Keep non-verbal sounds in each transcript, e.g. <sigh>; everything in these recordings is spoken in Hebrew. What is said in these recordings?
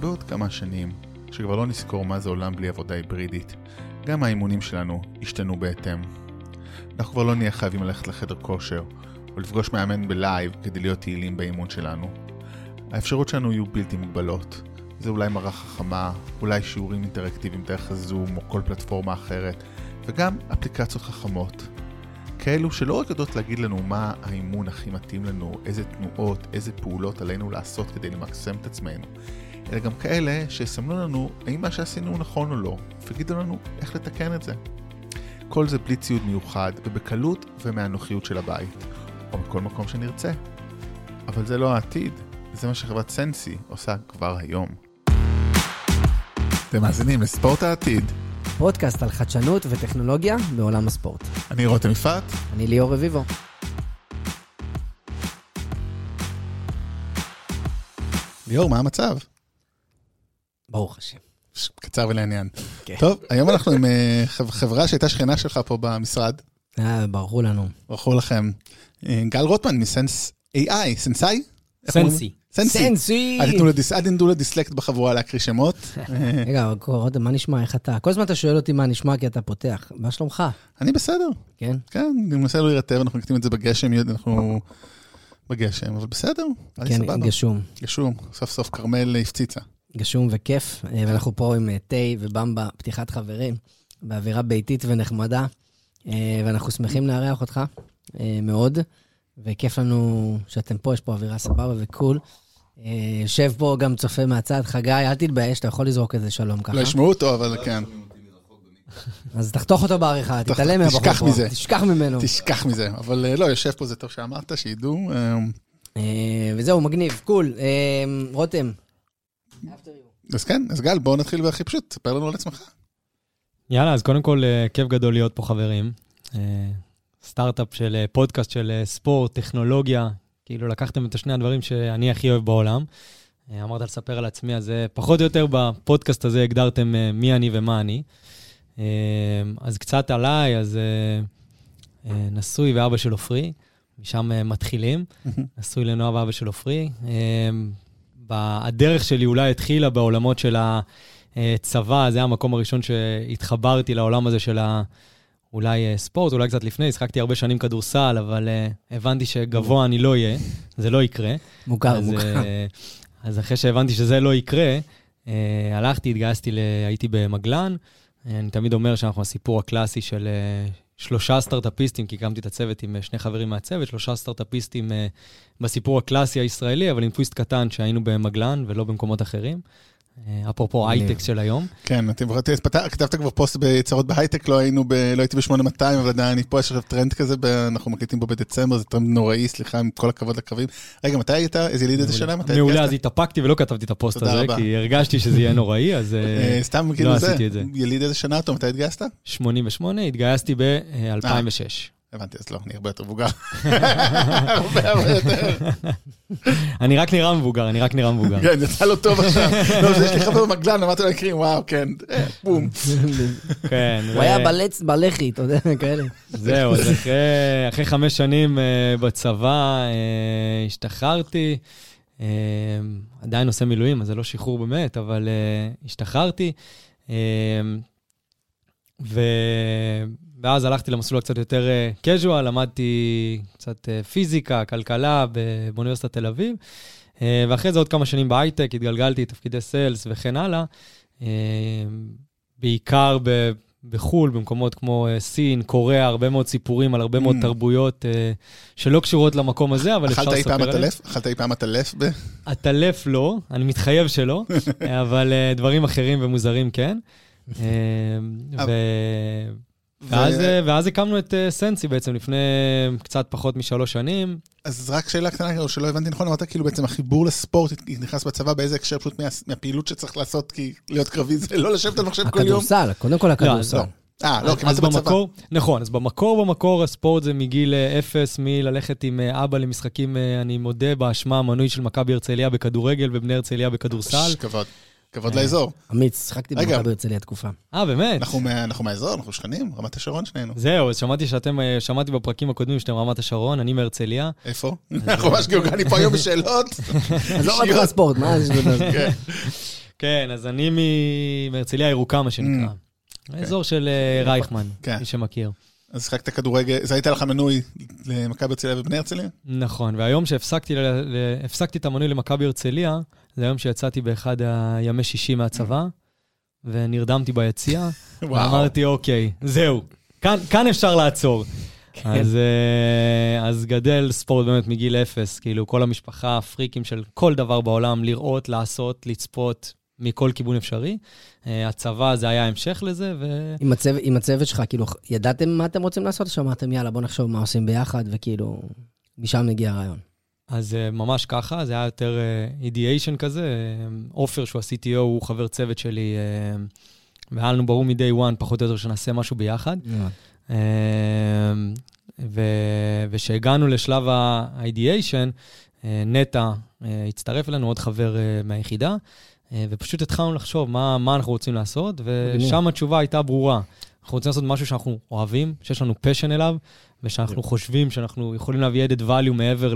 בעוד כמה שנים, כשכבר לא נזכור מה זה עולם בלי עבודה היברידית, גם האימונים שלנו ישתנו בהתאם. אנחנו כבר לא נהיה חייבים ללכת לחדר כושר, או לפגוש מאמן בלייב כדי להיות יעילים באימון שלנו. האפשרות שלנו יהיו בלתי מוגבלות. זה אולי מראה חכמה, אולי שיעורים אינטראקטיביים דרך הזום או כל פלטפורמה אחרת, וגם אפליקציות חכמות. כאלו שלא רק יודעות להגיד לנו מה האימון הכי מתאים לנו, איזה תנועות, איזה פעולות עלינו לעשות כדי למקסם את עצמנו, אלא גם כאלה שיסמנו לנו האם מה שעשינו נכון או לא, ויגידו לנו איך לתקן את זה. כל זה בלי ציוד מיוחד, ובקלות ומהנוחיות של הבית, או מכל מקום שנרצה. אבל זה לא העתיד, זה מה שחברת סנסי עושה כבר היום. אתם מאזינים לספורט העתיד. פודקאסט על חדשנות וטכנולוגיה בעולם הספורט. אני רותם יפעת. אני ליאור רביבו. ליאור, מה המצב? ברוך השם. קצר ולעניין. כן. טוב, היום אנחנו עם אה, חב- חברה שהייתה שכנה שלך פה במשרד. אה, ברחו לנו. ברכו לכם. אה, גל רוטמן מסנס AI, סנסאי? סנסי. סנסי. סנסי! אל תיתנו לדיס- אל תיתנו לדיסלקט בחבורה להקריא שמות. <laughs> אה, רגע, רותם, מה נשמע? איך אתה? כל הזמן אתה שואל אותי מה נשמע כי אתה פותח. מה שלומך? אני בסדר, כן? כן, אני מנסה לא להירטב, אנחנו מקטים את זה בגשם, אנחנו בגשם, אבל בסדר, כן. גשום. גשום, סוף סוף כרמל הפציצה. גשום וכיף, אה, ואנחנו פה עם אה, תה ובמבה, פתיחת חברים, באווירה ביתית ונחמדה, אה, ואנחנו שמחים לארח אותך מאוד, וכיף לנו שאתם פה, יש פה אווירה סבבה וקול. יושב פה גם צופה מהצד, חגי, אל תתבייש, אתה יכול לזרוק איזה שלום ככה. לא ישמעו אותו, אבל כן, אז תחתוך אותו בעריכה, תתעלם מהבחור תשכח פה. מזה. תשכח ממנו. תשכח מזה. אבל לא, יושב פה, זה טוב שאמרת, שידעו. וזהו, מגניב, קול. רותם. אז כן, אז גל, בואו נתחיל בהכי פשוט, ספר לנו על עצמך. יאללה, אז קודם כל, אה, כיף גדול להיות פה חברים. אה, סטארט-אפ של אה, פודקאסט של ספורט, טכנולוגיה, כאילו לקחתם את השני הדברים שאני הכי אוהב בעולם. אמרת לספר על עצמי, אז פחות או יותר בפודקאסט הזה הגדרתם מי אני ומה אני. אז קצת עליי, אז נשוי ואבא של עופרי, משם מתחילים. נשוי לנועה ואבא של עופרי. הדרך שלי אולי התחילה בעולמות של הצבא, זה המקום הראשון שהתחברתי לעולם הזה של ה... אולי אה, ספורט, אולי קצת לפני, השחקתי הרבה שנים כדורסל, אבל uh, הבנתי שגבוה אני לא אהיה, זה לא יקרה. מוכר, אז, מוכר. אה, אז אחרי שהבנתי שזה לא יקרה, uh, הלכתי, התגייסתי, ל... הייתי במגלן. אה, אני תמיד אומר שאנחנו הסיפור הקלאסי של uh, שלושה סטארט-אפיסטים, כי הקמתי את הצוות עם uh, שני חברים מהצוות, שלושה סטארט-אפיסטים uh, בסיפור הקלאסי הישראלי, אבל עם טוויסט קטן שהיינו במגלן ולא במקומות אחרים. אה, אפרופו. הייטק של היום. כן, אתם פתח- כתבת כבר פוסט ביצירות בהייטק, לא היינו, ב- לא הייתי ב-8200, אבל עדיין אני פה, יש עכשיו טרנד כזה, אנחנו מקליטים פה בדצמבר, זה טרנד נוראי, סליחה, עם כל הכבוד לקווים. רגע, מתי היית? איזה יליד איזה שנה? מעולה, אז? התאפקתי ולא כתבתי את הפוסט הזה. כי הרגשתי שזה יהיה נוראי, אז <laughs> אה, אה, סתם כאילו עשיתי את זה. יליד איזה שנה אתה, מתי התגייסת? 88, התגייסתי ב-2006. הבנתי, אז לא, אני הרבה יותר מבוגר. הרבה הרבה יותר. אני רק נראה מבוגר, אני רק נראה מבוגר. כן, יצא לו טוב עכשיו. לא, זה יש לי חבר במגלן, אמרתי לו להקריא, וואו, כן, אה, בום. כן. הוא היה בלץ בלח"י, אתה יודע, כאלה. זהו, אז אחרי- חמש שנים אה, בצבא אה, השתחררתי. עדיין עושה מילואים, אז זה לא שחרור באמת, אבל השתחררתי. ו... ואז הלכתי למסלול הקצת יותר אה, casual, למדתי קצת אה, פיזיקה, כלכלה באוניברסיטת תל אביב. אה, ואחרי זה עוד כמה שנים בהייטק, התגלגלתי תפקידי סיילס וכן הלאה. אה, בעיקר ב... בחו"ל, במקומות כמו סין, קוריאה, הרבה מאוד סיפורים על הרבה מאוד Mm. תרבויות אה, שלא קשורות למקום הזה, אבל אפשר לספר. עטלף? אכלת אי פעם עטלף? עטלף לא, אני מתחייב שלא, <laughs> אבל אה, דברים אחרים ומוזרים כן. אה. ואז, ו- אה, ואז הקמנו את אה, סנסי בעצם לפני קצת פחות משלוש שנים. אז רק שאלה קטנה, או שלא הבנתי נכון, אמרת כאילו בעצם החיבור לספורט נכנס בצבא באיזה הקשר פשוט מה- מהפעילות שצריך לעשות, כי להיות קרבי זה לא לשבת על מחשב כל יום. הכדורסל, קודם כל הכדורסל. לא. אה, לא, כי מה זה בצבא? במקור, נכון, אז במקור במקור הספורט זה מגיל אה, אפס, מללכת עם אה, אבא למשחקים, אה, אני מודה, באשמה המנוי של מכבי הרצליה בכדורגל ובני הרצליה בכדורסל. כבוד. כבוד. לאזור. אמיץ, שיחקתי רגע. במכבי הרצליה תקופה. אה, באמת? אנחנו מה- אנחנו מהאזור, אנחנו שכנים, רמת השרון שנינו. זהו, אז שמעתי שאתם, אה, שמעתי בפרקים הקודמים שאתם רמת השרון, אני מהרצליה. איפה? אנחנו ממש גיאוגרפי פה היום בשאלות. עזוב אותך ספורט, מה זה? כן. כן, אז אני מהרצליה הירוקה, מה שנקרא. האזור של אה, רייכמן, כן. מי שמכיר. אז שיחקת כדורגל, אז היית לך מנוי למכבי הרצליה ובני הרצליה? נכון, והיום שהפסקתי את המנוי למכבי הרצליה, זה היום שיצאתי באחד הימי שישי מהצבא, ונרדמתי ביציע, <laughs> ואמרתי, אוקיי, זהו, כאן, כאן אפשר לעצור. כן. אז, אה, אז גדל ספורט באמת מגיל אפס, כאילו כל המשפחה, פריקים של כל דבר בעולם, לראות, לעשות, לצפות מכל כיוון אפשרי. אה, הצבא זה היה המשך לזה, ו... עם הצוות, עם הצוות שלך, כאילו, ידעתם מה אתם רוצים לעשות, או שאמרתם, יאללה, בוא נחשוב מה עושים ביחד, וכאילו, משם מגיע הרעיון. אז אה, ממש ככה, זה היה יותר אידיאשן כזה. אה, עופר, שהוא ה-CTO, הוא חבר צוות שלי, אה, והיה לנו ברור מ-day one, פחות או יותר, שנעשה משהו ביחד. אה, ו- וכשהגענו לשלב ה-ideation, אה, נטע אה, הצטרף אלינו, עוד חבר אה, מהיחידה, אה, ופשוט התחלנו לחשוב מה, מה אנחנו רוצים לעשות, ושם התשובה הייתה ברורה. אנחנו רוצים לעשות משהו שאנחנו אוהבים, שיש לנו passion אליו, ושאנחנו חושבים שאנחנו יכולים להביא added value מעבר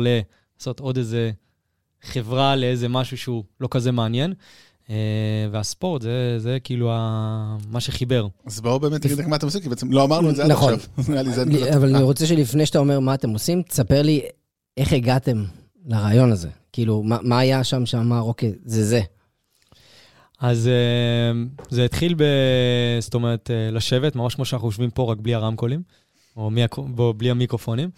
לעשות עוד איזה חברה לאיזה משהו שהוא לא כזה מעניין. אה, והספורט, זה, זה כאילו ה... מה שחיבר. אז בואו באמת תגיד רק מה אתם עושים, כי בעצם לא אמרנו את זה עד נכון. עכשיו. <laughs> הנקודה. אבל אני רוצה שלפני שאתה אומר מה אתם עושים, תספר לי איך הגעתם לרעיון הזה. כאילו, מה מה היה שם שאמר, אוקיי, זה זה. אז אה, זה התחיל ב... זאת אומרת, אה, לשבת, ממש כמו שאנחנו יושבים פה, רק בלי הרמקולים, או מי... בו, בלי המיקרופונים.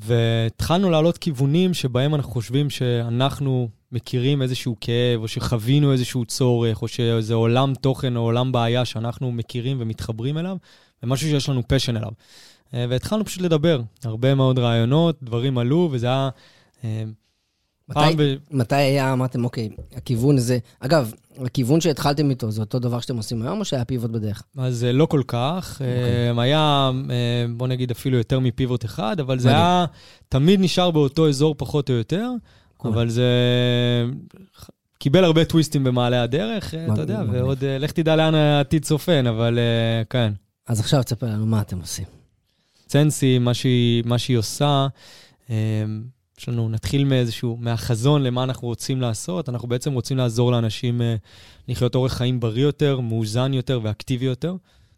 אה, והתחלנו להעלות כיוונים שבהם אנחנו חושבים שאנחנו מכירים איזשהו כאב, או שחווינו איזשהו צורך, או שאיזה עולם תוכן או עולם בעיה שאנחנו מכירים ומתחברים אליו, ומשהו שיש לנו פשן אליו. אה, והתחלנו פשוט לדבר, הרבה מאוד רעיונות, דברים עלו, וזה היה... מתי, ב... מתי היה, אמרתם, אוקיי, הכיוון הזה, אגב, הכיוון שהתחלתם איתו, זה אותו דבר שאתם עושים היום, או שהיה פיבוט בדרך? אז לא כל כך. אוקיי. אה, היה, אה, בוא נגיד, אפילו יותר מפיבוט אחד, אבל זה מדהים. היה תמיד נשאר באותו אזור פחות או יותר, קול. אבל זה קיבל הרבה טוויסטים במעלה הדרך, אה, אתה יודע. ועוד אה, לך תדע לאן העתיד צופן, אבל אה, כן. אז עכשיו תספר לנו מה אתם עושים. Sency, מה שהיא, מה שהיא עושה, אה, יש לנו, נתחיל מאיזשהו, מהחזון למה אנחנו רוצים לעשות. אנחנו בעצם רוצים לעזור לאנשים אה, לחיות אורח חיים בריא יותר, מאוזן יותר ואקטיבי יותר.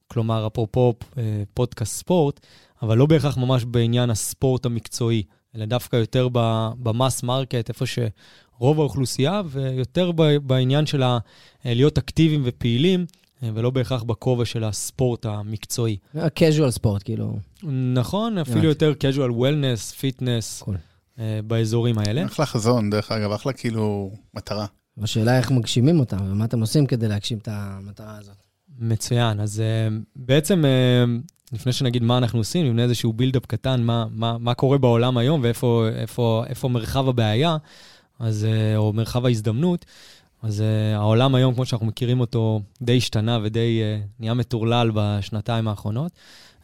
כלומר, אפרופו אה, פודקאסט ספורט, אבל לא בהכרח ממש בעניין הספורט המקצועי, אלא דווקא יותר ב mass market, איפה שרוב האוכלוסייה, ויותר ב- בעניין של אה, להיות אקטיביים ופעילים, ולא בהכרח בכובע של הספורט המקצועי. casual sport, כאילו, נכון, אפילו. יותר casual wellness, fitness, cool. באזורים האלה. אחלה חזון, דרך אגב, אחלה כאילו מטרה. השאלה איך מגשימים אותם, ומה אתם עושים כדי להגשים את המטרה הזאת. מצוין. אז אה, בעצם, אה, לפני שנגיד מה אנחנו עושים, נבנה איזשהו build-up קטן, מה, מה, מה קורה בעולם היום ואיפה איפה, איפה מרחב הבעיה, אז, אה, או מרחב ההזדמנות. אז אה, העולם היום, כמו שאנחנו מכירים אותו, די השתנה ודי אה, נהיה מטורלל בשנתיים האחרונות.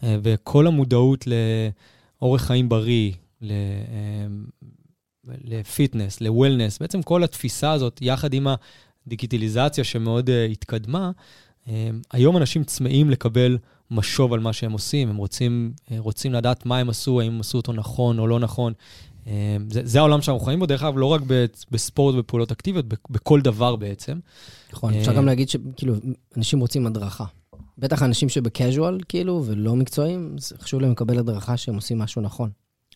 אה, וכל המודעות לאורח חיים בריא, אה, לפיטנס, לוולנס, בעצם כל התפיסה הזאת, יחד עם הדיגיטליזציה שמאוד אה, התקדמה, אה, היום אנשים צמאים לקבל משוב על מה שהם עושים, הם רוצים, אה, רוצים לדעת מה הם עשו, האם הם עשו אותו נכון או לא נכון. אה, זה, זה העולם שאנחנו חיים בו, דרך אגב, לא רק בספורט ובפעולות אקטיביות, בכ- בכל דבר בעצם. נכון, אה, אפשר גם להגיד שכאילו, אנשים רוצים הדרכה. בטח אנשים שבקז'ואל, כאילו, ולא מקצועיים, חשוב להם לקבל הדרכה שהם עושים משהו נכון.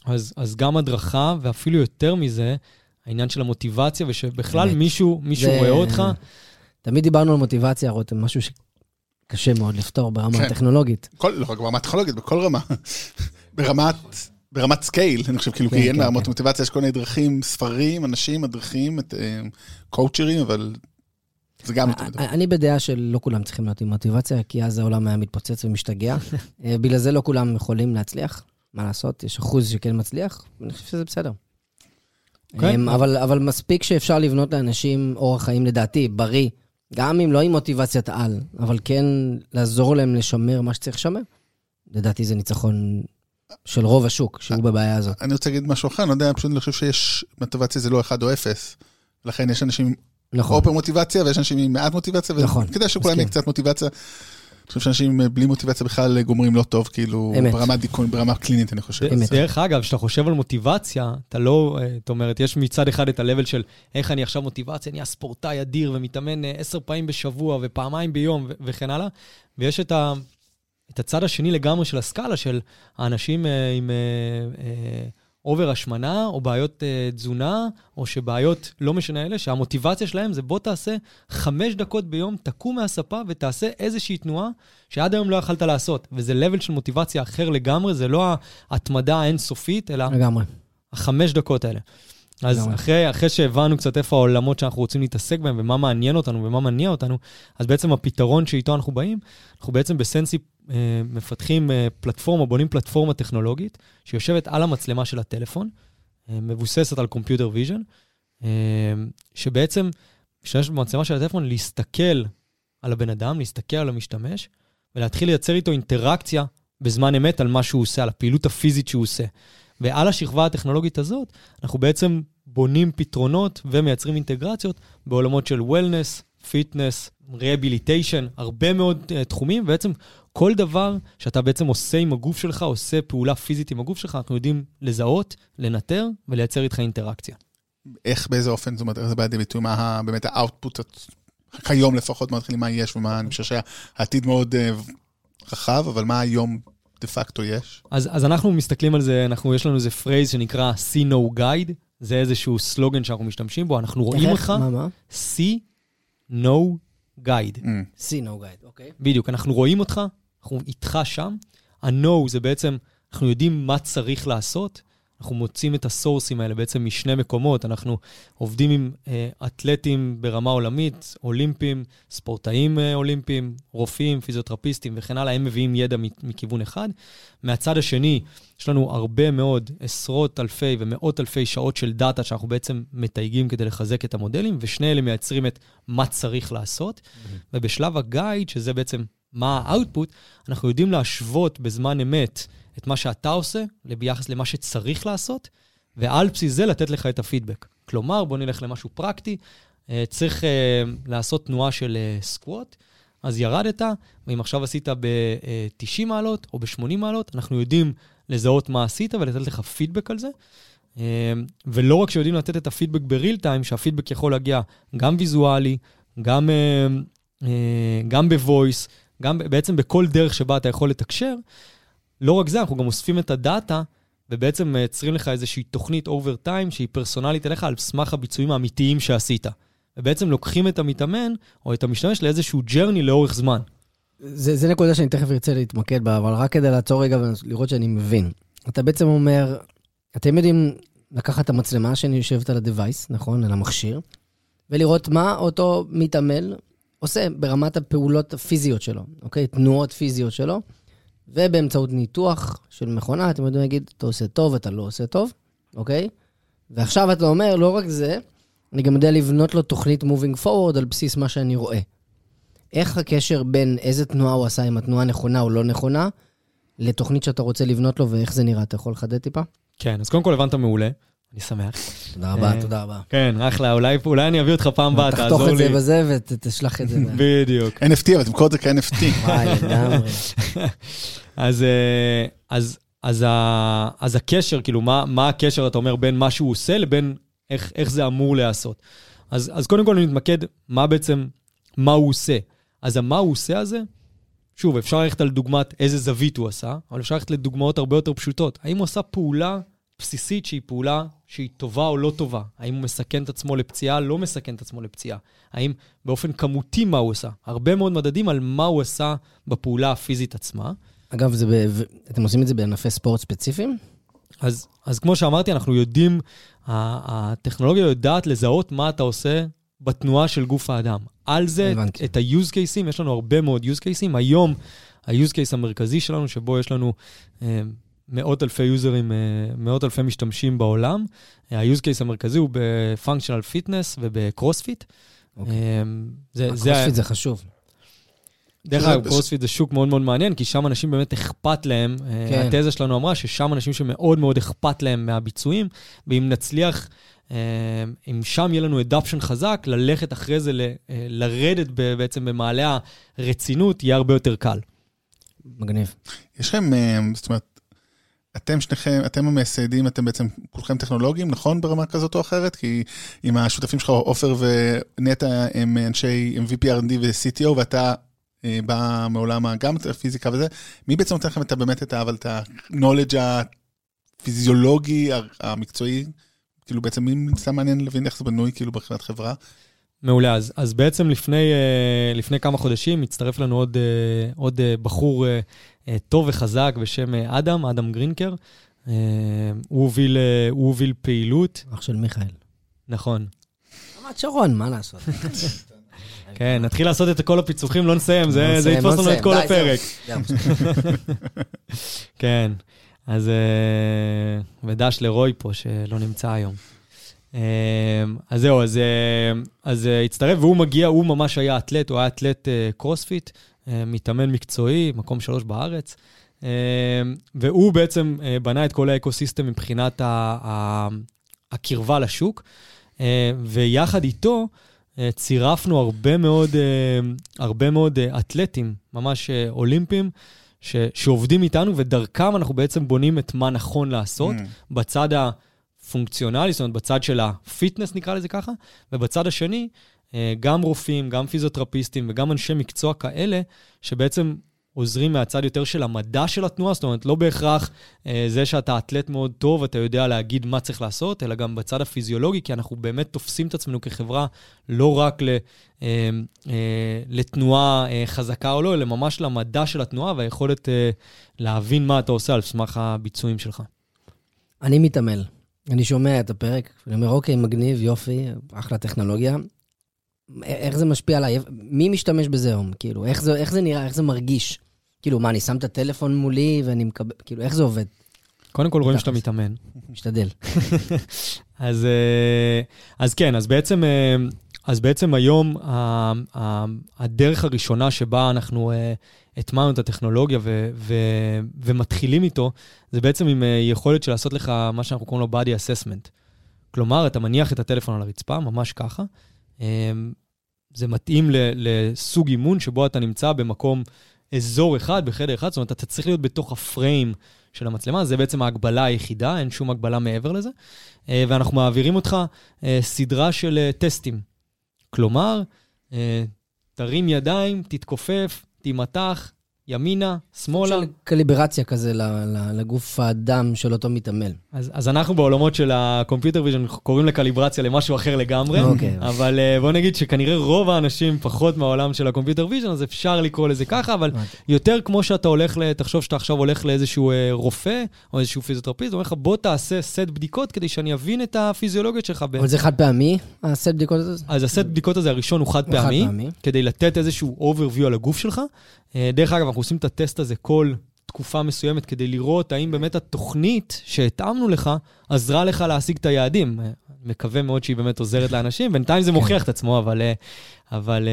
אז, אז גם הדרכה, ואפילו יותר מזה, העניין של המוטיבציה, ושבכלל אמת. מישהו, מישהו זה- רואה אותך, תמיד דיברנו על מוטיבציה, רותם, משהו שקשה מאוד לפתור ברמה כן. הטכנולוגית. כל, לא רק ברמה טכנולוגית, בכל רמה. <laughs> ברמת, ברמת scale, אני חושב, כאילו, כן, כי אין כן, ברמות כן. מוטיבציה, יש כל מיני דרכים, ספרים, אנשים, מדריכים, את, אה, קואוצ'רים, אבל זה גם... מדי. אני בדעה שלא כולם צריכים להיות עם מוטיבציה, כי אז העולם היה מתפוצץ ומשתגע. <laughs> אה, בגלל זה לא כולם יכולים להצליח. מה לעשות, יש אחוז שכן מצליח, ואני חושב שזה בסדר. כן. אה, אבל, אבל מספיק שאפשר לבנות לאנשים אורח חיים, לדעתי, בריא, גם אם לא עם מוטיבציית על, אבל כן לעזור להם לשמר מה שצריך לשמר. לדעתי זה ניצחון של רוב השוק, שהוא בבעיה הזאת. אני רוצה להגיד משהו אחר, אני לא יודע, פשוט אני חושב שיש מוטיבציה זה לא אחד או אפס. לכן יש אנשים נכון. אופר מוטיבציה ויש אנשים עם מעט מוטיבציה, נכון, וכדאי שכולם מסכים. יהיה קצת מוטיבציה. חושב שאנשים בלי מוטיבציה בכלל גומרים לא טוב, כאילו, אמת. ברמה דיכאון, ברמה קלינית, אני חושב. אמת. דרך אגב, כשאתה חושב על מוטיבציה, אתה לא, אה, זאת אומרת, יש מצד אחד את ה-level של איך אני עכשיו מוטיבציה, אני הספורטאי אדיר ומתאמן אה, עשר פעמים בשבוע ופעמיים ביום ו- וכן הלאה, ויש את, ה, את הצד השני לגמרי של הסקאלה, של האנשים אה, עם אה, אה, אובר השמנה, או בעיות אה, תזונה, או שבעיות, לא משנה אלה, שהמוטיבציה שלהם זה בוא תעשה חמש דקות ביום, תקום מהספה ותעשה איזושהי תנועה שעד היום לא יכלת לעשות. וזה level של מוטיבציה אחר לגמרי, זה לא ההתמדה האינסופית, אלא לגמרי. החמש דקות האלה. אז לגמרי. אחרי, אחרי שהבנו קצת איפה העולמות שאנחנו רוצים להתעסק בהם ומה מעניין אותנו ומה מניע אותנו, אז בעצם הפתרון שאיתו אנחנו באים, אנחנו בעצם ב Sency מפתחים אה, פלטפורמה, בונים פלטפורמה טכנולוגית שיושבת על המצלמה של הטלפון, אה, מבוססת על computer vision, אה, שבעצם משתמשת במצלמה של הטלפון להסתכל על הבן אדם, להסתכל על המשתמש, ולהתחיל לייצר איתו אינטראקציה בזמן אמת על מה שהוא עושה, על הפעילות הפיזית שהוא עושה. ועל השכבה הטכנולוגית הזאת, אנחנו בעצם בונים פתרונות ומייצרים אינטגרציות בעולמות של wellness, fitness, rehabilitation, הרבה מאוד uh, תחומים, ובעצם כל דבר שאתה בעצם עושה עם הגוף שלך, עושה פעולה פיזית עם הגוף שלך, אנחנו יודעים לזהות, לנטר ולייצר איתך אינטראקציה. איך, באיזה אופן, זאת אומרת, איך זה בא לידי ביטוי, מה באמת ה output, כיום לפחות, מה מתחילים, מה יש ומה, אני חושב שהעתיד מאוד אה, רחב, אבל מה היום דה פקטו יש? אז, אז אנחנו מסתכלים על זה, אנחנו, יש לנו איזה phrase שנקרא see, know, guide, זה איזשהו סלוגן שאנחנו משתמשים בו, אנחנו רואים איך? אותך, מה, מה? see no guide. Mm. see no guide, אוקיי. בדיוק, אנחנו רואים אותך, אנחנו איתך שם. ה-No זה בעצם, אנחנו יודעים מה צריך לעשות, אנחנו מוצאים את הסורסים האלה בעצם משני מקומות. אנחנו עובדים עם אה, אתלטים ברמה עולמית, אולימפיים, ספורטאים אה, אולימפיים, רופאים, פיזיותרפיסטים וכן הלאה, הם מביאים ידע מכיוון אחד. מהצד השני, יש לנו הרבה מאוד, עשרות אלפי ומאות אלפי שעות של דאטה שאנחנו בעצם מתייגים כדי לחזק את המודלים, ושני אלה מייצרים את מה צריך לעשות. ובשלב ה guide, שזה בעצם מה ה output, אנחנו יודעים להשוות בזמן אמת את מה שאתה עושה ביחס למה שצריך לעשות, ועל בסיס זה לתת לך את הפידבק. כלומר, בוא נלך למשהו פרקטי, אה, צריך אה, לעשות תנועה של אה, סקווט, אז ירדת, ואם עכשיו עשית ב-90 מעלות או ב-80 מעלות, אנחנו יודעים לזהות מה עשית ולתת לך פידבק על זה. ולא רק שיודעים לתת את הפידבק ב real time, שהפידבק יכול להגיע גם ויזואלי, גם, גם ב voice, גם בעצם בכל דרך שבה אתה יכול לתקשר. לא רק זה, אנחנו גם אוספים את הדאטה, ובעצם מייצרים לך איזושהי תוכנית over time שהיא פרסונלית אליך על סמך הביצועים האמיתיים שעשית. ובעצם לוקחים את המתאמן או את המשתמש לאיזשהו ג'רני לאורך זמן. זה, זה נקודה שאני תכף ארצה להתמקד בה, אבל רק כדי לעצור רגע ולראות שאני מבין. אתה בעצם אומר, אתם יודעים לקחת את המצלמה שאני יושבת על ה-device, נכון? על המכשיר, ולראות מה אותו מתעמל עושה ברמת הפעולות הפיזיות שלו, אוקיי? תנועות פיזיות שלו, ובאמצעות ניתוח של מכונה, אתם יודעים להגיד, אתה עושה טוב, אתה לא עושה טוב, אוקיי? ועכשיו אתה אומר, לא רק זה, אני גם יודע לבנות לו תוכנית moving forward על בסיס מה שאני רואה. איך הקשר בין איזה תנועה הוא עשה, אם התנועה נכונה או לא נכונה, לתוכנית שאתה רוצה לבנות לו, ואיך זה נראה? אתה יכול לחדד טיפה? כן, אז קודם כל הבנת מעולה, אני שמח. תודה רבה, אה, תודה רבה. כן, אחלה, אולי, אולי אני אביא אותך פעם הבאה, תחתוך תעזור את זה לי. בזה ותשלח את זה. בדיוק. NFT, אבל תמכור את זה כ-NFT. <laughs> וואי, לגמרי. <laughs> אז, אה, אז, אז, ה, אז הקשר, כאילו, מה, מה הקשר, אתה אומר, בין מה שהוא עושה לבין איך, איך זה אמור להיעשות. אז, אז קודם כל אני מתמקד מה בעצם, מה הוא עושה. אז המה הוא עושה הזה, שוב, אפשר ללכת על דוגמת איזה זווית הוא עשה, אבל אפשר ללכת לדוגמאות הרבה יותר פשוטות. האם הוא עשה פעולה בסיסית שהיא פעולה שהיא טובה או לא טובה? האם הוא מסכן את עצמו לפציעה, לא מסכן את עצמו לפציעה? האם באופן כמותי מה הוא עשה? הרבה מאוד מדדים על מה הוא עשה בפעולה הפיזית עצמה. אגב, זה ב- אתם עושים את זה בענפי ספורט ספציפיים? אז, אז כמו שאמרתי, אנחנו יודעים, הטכנולוגיה יודעת לזהות מה אתה עושה בתנועה של גוף האדם. על זה, הבנתי. את ה-use cases, יש לנו הרבה מאוד use cases. היום, ה-use case המרכזי שלנו, שבו יש לנו אה, מאות אלפי יוזרים, אה, מאות אלפי משתמשים בעולם, אה, ה-use case המרכזי הוא ב-functional fitness ובקרוספיט. אוקיי. אה, זה, זה, הקרוספיט זה חשוב. דרך אגב, קרוספיט זה שוק מאוד מאוד מעניין, כי שם אנשים באמת אכפת להם. כן. כן. התזה שלנו אמרה ששם אנשים שמאוד מאוד אכפת להם מהביצועים, ואם נצליח אם שם יהיה לנו adoption חזק, ללכת אחרי זה, לרדת בעצם במעלה הרצינות, יהיה הרבה יותר קל. מגניב. יש לכם, זאת אומרת, אתם שניכם, אתם המייסדים, אתם בעצם כולכם טכנולוגים, נכון? ברמה כזאת או אחרת? כי עם השותפים שלך, עופר ונטע, הם אנשי MVP, R&D ו-CTO, ואתה בא מעולם גם הפיזיקה וזה. מי בעצם נותן לכם את, באמת את, אבל את ה-knowledge הפיזיולוגי, המקצועי? כאילו בעצם מי סתם מעניין להבין איך זה בנוי כאילו בחברת חברה? מעולה, אז, אז בעצם לפני, לפני כמה חודשים הצטרף לנו עוד, עוד בחור טוב וחזק בשם אדם, אדם גרינקר. הוא הוביל, הוא הוביל פעילות. אח של מיכאל. נכון. רמת שרון, מה לעשות? <laughs> כן, נתחיל לעשות את כל הפיצוחים, לא נסיים, זה יתפוס לנו את כל הפרק. <laughs> כן, אז ודש לרוי פה, שלא נמצא היום. אז זהו, אז, אז הצטרף, והוא מגיע, הוא ממש היה אתלט, הוא היה אתלט קרוספיט, מתאמן מקצועי, מקום שלוש בארץ, והוא בעצם בנה את כל ה ecosystem מבחינת הקרבה לשוק, ויחד איתו, צירפנו הרבה מאוד, הרבה מאוד אתלטים, ממש אולימפיים, ש, שעובדים איתנו, ודרכם אנחנו בעצם בונים את מה נכון לעשות, mm. בצד הפונקציונלי, זאת אומרת, בצד של הפיטנס, נקרא לזה ככה, ובצד השני, גם רופאים, גם פיזיותרפיסטים וגם אנשי מקצוע כאלה, שבעצם עוזרים מהצד יותר של המדע של התנועה, זאת אומרת, לא בהכרח אה, זה שאתה אתלט מאוד טוב, אתה יודע להגיד מה צריך לעשות, אלא גם בצד הפיזיולוגי, כי אנחנו באמת תופסים את עצמנו כחברה לא רק ל, אה, אה, לתנועה אה, חזקה או לא, אלא ממש למדע של התנועה והיכולת אה, להבין מה אתה עושה על סמך הביצועים שלך. אני מתעמל. אני שומע את הפרק, אני אומר, אוקיי, מגניב, יופי, אחלה טכנולוגיה. איך זה משפיע עליי? מי משתמש בזה היום? כאילו, איך זה, איך זה נראה, איך זה מרגיש? כאילו, מה, אני שם את הטלפון מולי ואני מקבל, כאילו, איך זה עובד? קודם כל רואים שאתה מתאמן. משתדל. <laughs> אז, אז כן, אז בעצם, אז בעצם היום הדרך הראשונה שבה אנחנו הטמענו את הטכנולוגיה ו, ו, ומתחילים איתו, זה בעצם עם יכולת של לעשות לך מה שאנחנו קוראים לו body assessment. כלומר, אתה מניח את הטלפון על הרצפה, ממש ככה. זה מתאים לסוג אימון שבו אתה נמצא במקום, אזור אחד, בחדר אחד, זאת אומרת, אתה צריך להיות בתוך הפריים של המצלמה, זה בעצם ההגבלה היחידה, אין שום הגבלה מעבר לזה. ואנחנו מעבירים אותך סדרה של טסטים. כלומר, תרים ידיים, תתכופף, תימתח, ימינה, שמאלה. של קליברציה כזה לגוף האדם של אותו מתעמל. אז, אז אנחנו בעולמות של ה computer vision קוראים לקליברציה למשהו אחר לגמרי, אוקיי. אבל uh, בוא נגיד שכנראה רוב האנשים פחות מהעולם של ה computer vision, אז אפשר לקרוא לזה ככה, אבל יותר כמו שאתה הולך, תחשוב שאתה עכשיו הולך לאיזשהו uh, רופא או איזשהו פיזיותרפיסט, אומר לך בוא תעשה סט בדיקות כדי שאני אבין את הפיזיולוגיות שלך. אבל זה חד פעמי, הסט בדיקות הזה? אז הסט בדיקות הזה הראשון הוא חד פעמי, כדי לתת איזשהו overview על הגוף שלך. דרך אגב, אנחנו עושים את הטסט הזה כל תקופה מסוימת כדי לראות האם באמת התוכנית שהתאמנו לך עזרה לך להשיג את היעדים. אני מקווה מאוד שהיא באמת עוזרת לאנשים, בינתיים זה מוכיח את עצמו, אבל... אבל...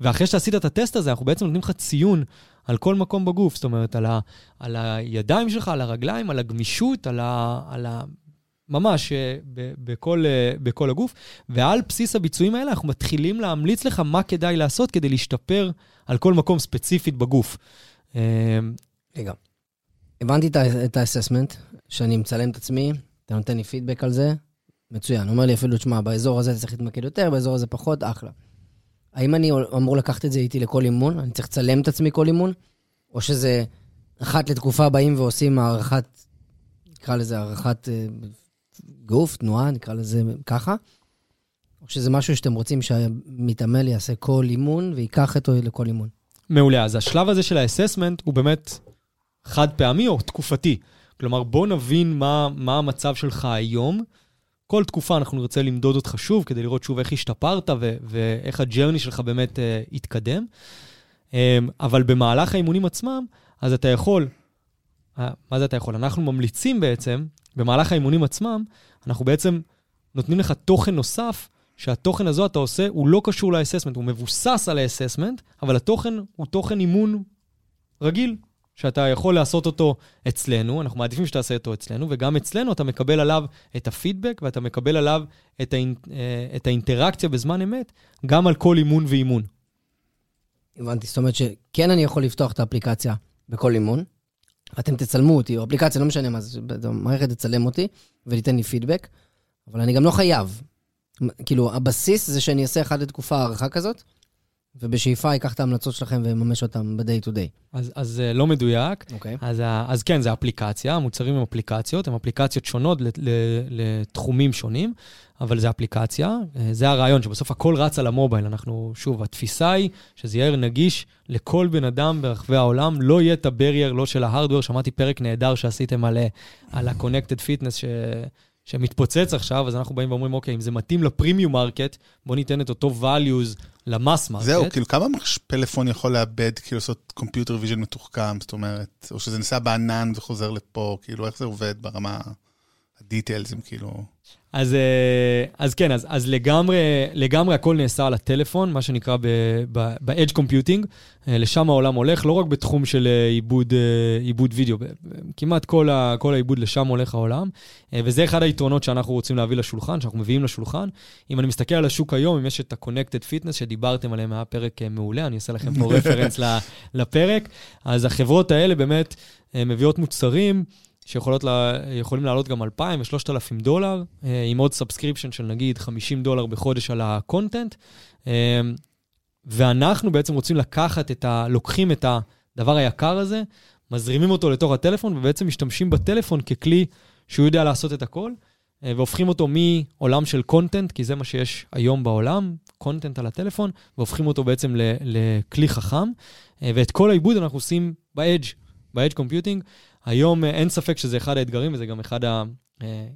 ואחרי שעשית את הטסט הזה, אנחנו בעצם נותנים לך ציון על כל מקום בגוף, זאת אומרת, על, ה, על הידיים שלך, על הרגליים, על הגמישות, על ה... על ה ממש בכל, בכל הגוף, ועל בסיס הביצועים האלה אנחנו מתחילים להמליץ לך מה כדאי לעשות כדי להשתפר על כל מקום ספציפית בגוף. רגע, הבנתי את האססמנט, שאני מצלם את עצמי, אתה נותן לי פידבק על זה, מצוין. אומר לי אפילו, תשמע, באזור הזה אתה צריך להתמקד יותר, באזור הזה פחות, אחלה. האם אני אמור לקחת את זה איתי לכל אימון? אני צריך לצלם את עצמי כל אימון? או שזה אחת לתקופה באים ועושים הערכת, נקרא לזה הערכת גוף, תנועה, נקרא לזה ככה? או שזה משהו שאתם רוצים שהמתעמל יעשה כל אימון ויקח אותו לכל אימון? מעולה. אז השלב הזה של האססמנט הוא באמת חד פעמי או תקופתי. כלומר, בוא נבין מה, מה המצב שלך היום. כל תקופה אנחנו נרצה למדוד אותך שוב, כדי לראות שוב איך השתפרת ו- ואיך הג'רני שלך באמת uh, התקדם. Um, אבל במהלך האימונים עצמם, אז אתה יכול, uh, מה זה אתה יכול? אנחנו ממליצים בעצם, במהלך האימונים עצמם, אנחנו בעצם נותנים לך תוכן נוסף, שהתוכן הזו אתה עושה, הוא לא קשור לאססמנט, הוא מבוסס על האססמנט, אבל התוכן הוא תוכן אימון רגיל, שאתה יכול לעשות אותו אצלנו, אנחנו מעדיפים שתעשה אותו אצלנו, וגם אצלנו אתה מקבל עליו את הפידבק ואתה מקבל עליו את, האינ... אה, את האינטראקציה בזמן אמת, גם על כל אימון ואימון. הבנתי, זאת אומרת שכן אני יכול לפתוח את האפליקציה בכל אימון, אתם תצלמו אותי, או אפליקציה, לא משנה מה זה, המערכת תצלם אותי ותיתן לי פידבק, אבל אני גם לא חייב. כאילו, הבסיס זה שאני אעשה אחת לתקופה הערכה כזאת, ובשאיפה אקח את ההמלצות שלכם ואממש אותן ב-day to day. אז, אז לא מדויק. אוקיי. Okay. אז, אז כן, זה אפליקציה, המוצרים הם אפליקציות, הם אפליקציות שונות לתחומים שונים, אבל זה אפליקציה. זה הרעיון, שבסוף הכל רץ על ה mobile. אנחנו, שוב, התפיסה היא שזה יהיה נגיש לכל בן אדם ברחבי העולם, לא יהיה את ה barrier, לא של ה hardware. שמעתי פרק נהדר שעשיתם על, על ה-Connected Fitness, ש... שמתפוצץ עכשיו, אז אנחנו באים ואומרים, אוקיי, אם זה מתאים ל premium market, בוא ניתן את אותו values ל mass market. זהו, כאילו כמה פלאפון יכול לעבד, כאילו לעשות computer vision מתוחכם, זאת אומרת, או שזה נוסע בענן וחוזר לפה, כאילו איך זה עובד ברמה הדיטיילסים, כאילו... אז, אה, אז כן, אז, אז לגמרי, לגמרי הכל נעשה על הטלפון, מה שנקרא ב-edge computing. אה, לשם העולם הולך, לא רק בתחום של אה, עיבוד, עיבוד וידאו, כמעט כל, ה, כל העיבוד לשם הולך העולם. וזה אחד היתרונות שאנחנו רוצים להביא לשולחן, שאנחנו מביאים לשולחן. אם אני מסתכל על השוק היום, אם יש את ה-Connected Fitness שדיברתם עליהם, היה פרק מעולה, אני אעשה לכם <laughs> פה רפרנס לפרק. אז החברות האלה באמת מביאות מוצרים. שיכולים לעלות גם 2,000 ו-3,000 דולר, אה, עם עוד subscription של נגיד 50 דולר בחודש על ה content. אה, ואנחנו בעצם רוצים לקחת את ה... לוקחים את הדבר היקר הזה, מזרימים אותו לתוך הטלפון, ובעצם משתמשים בטלפון ככלי שהוא יודע לעשות את הכל, אה, והופכים אותו מעולם של content, כי זה מה שיש היום בעולם, content על הטלפון, והופכים אותו בעצם לכלי חכם. ואת כל העיבוד אנחנו עושים ב-edge, ב-edge computing. היום אה, אין ספק שזה אחד האתגרים, וזה גם אחד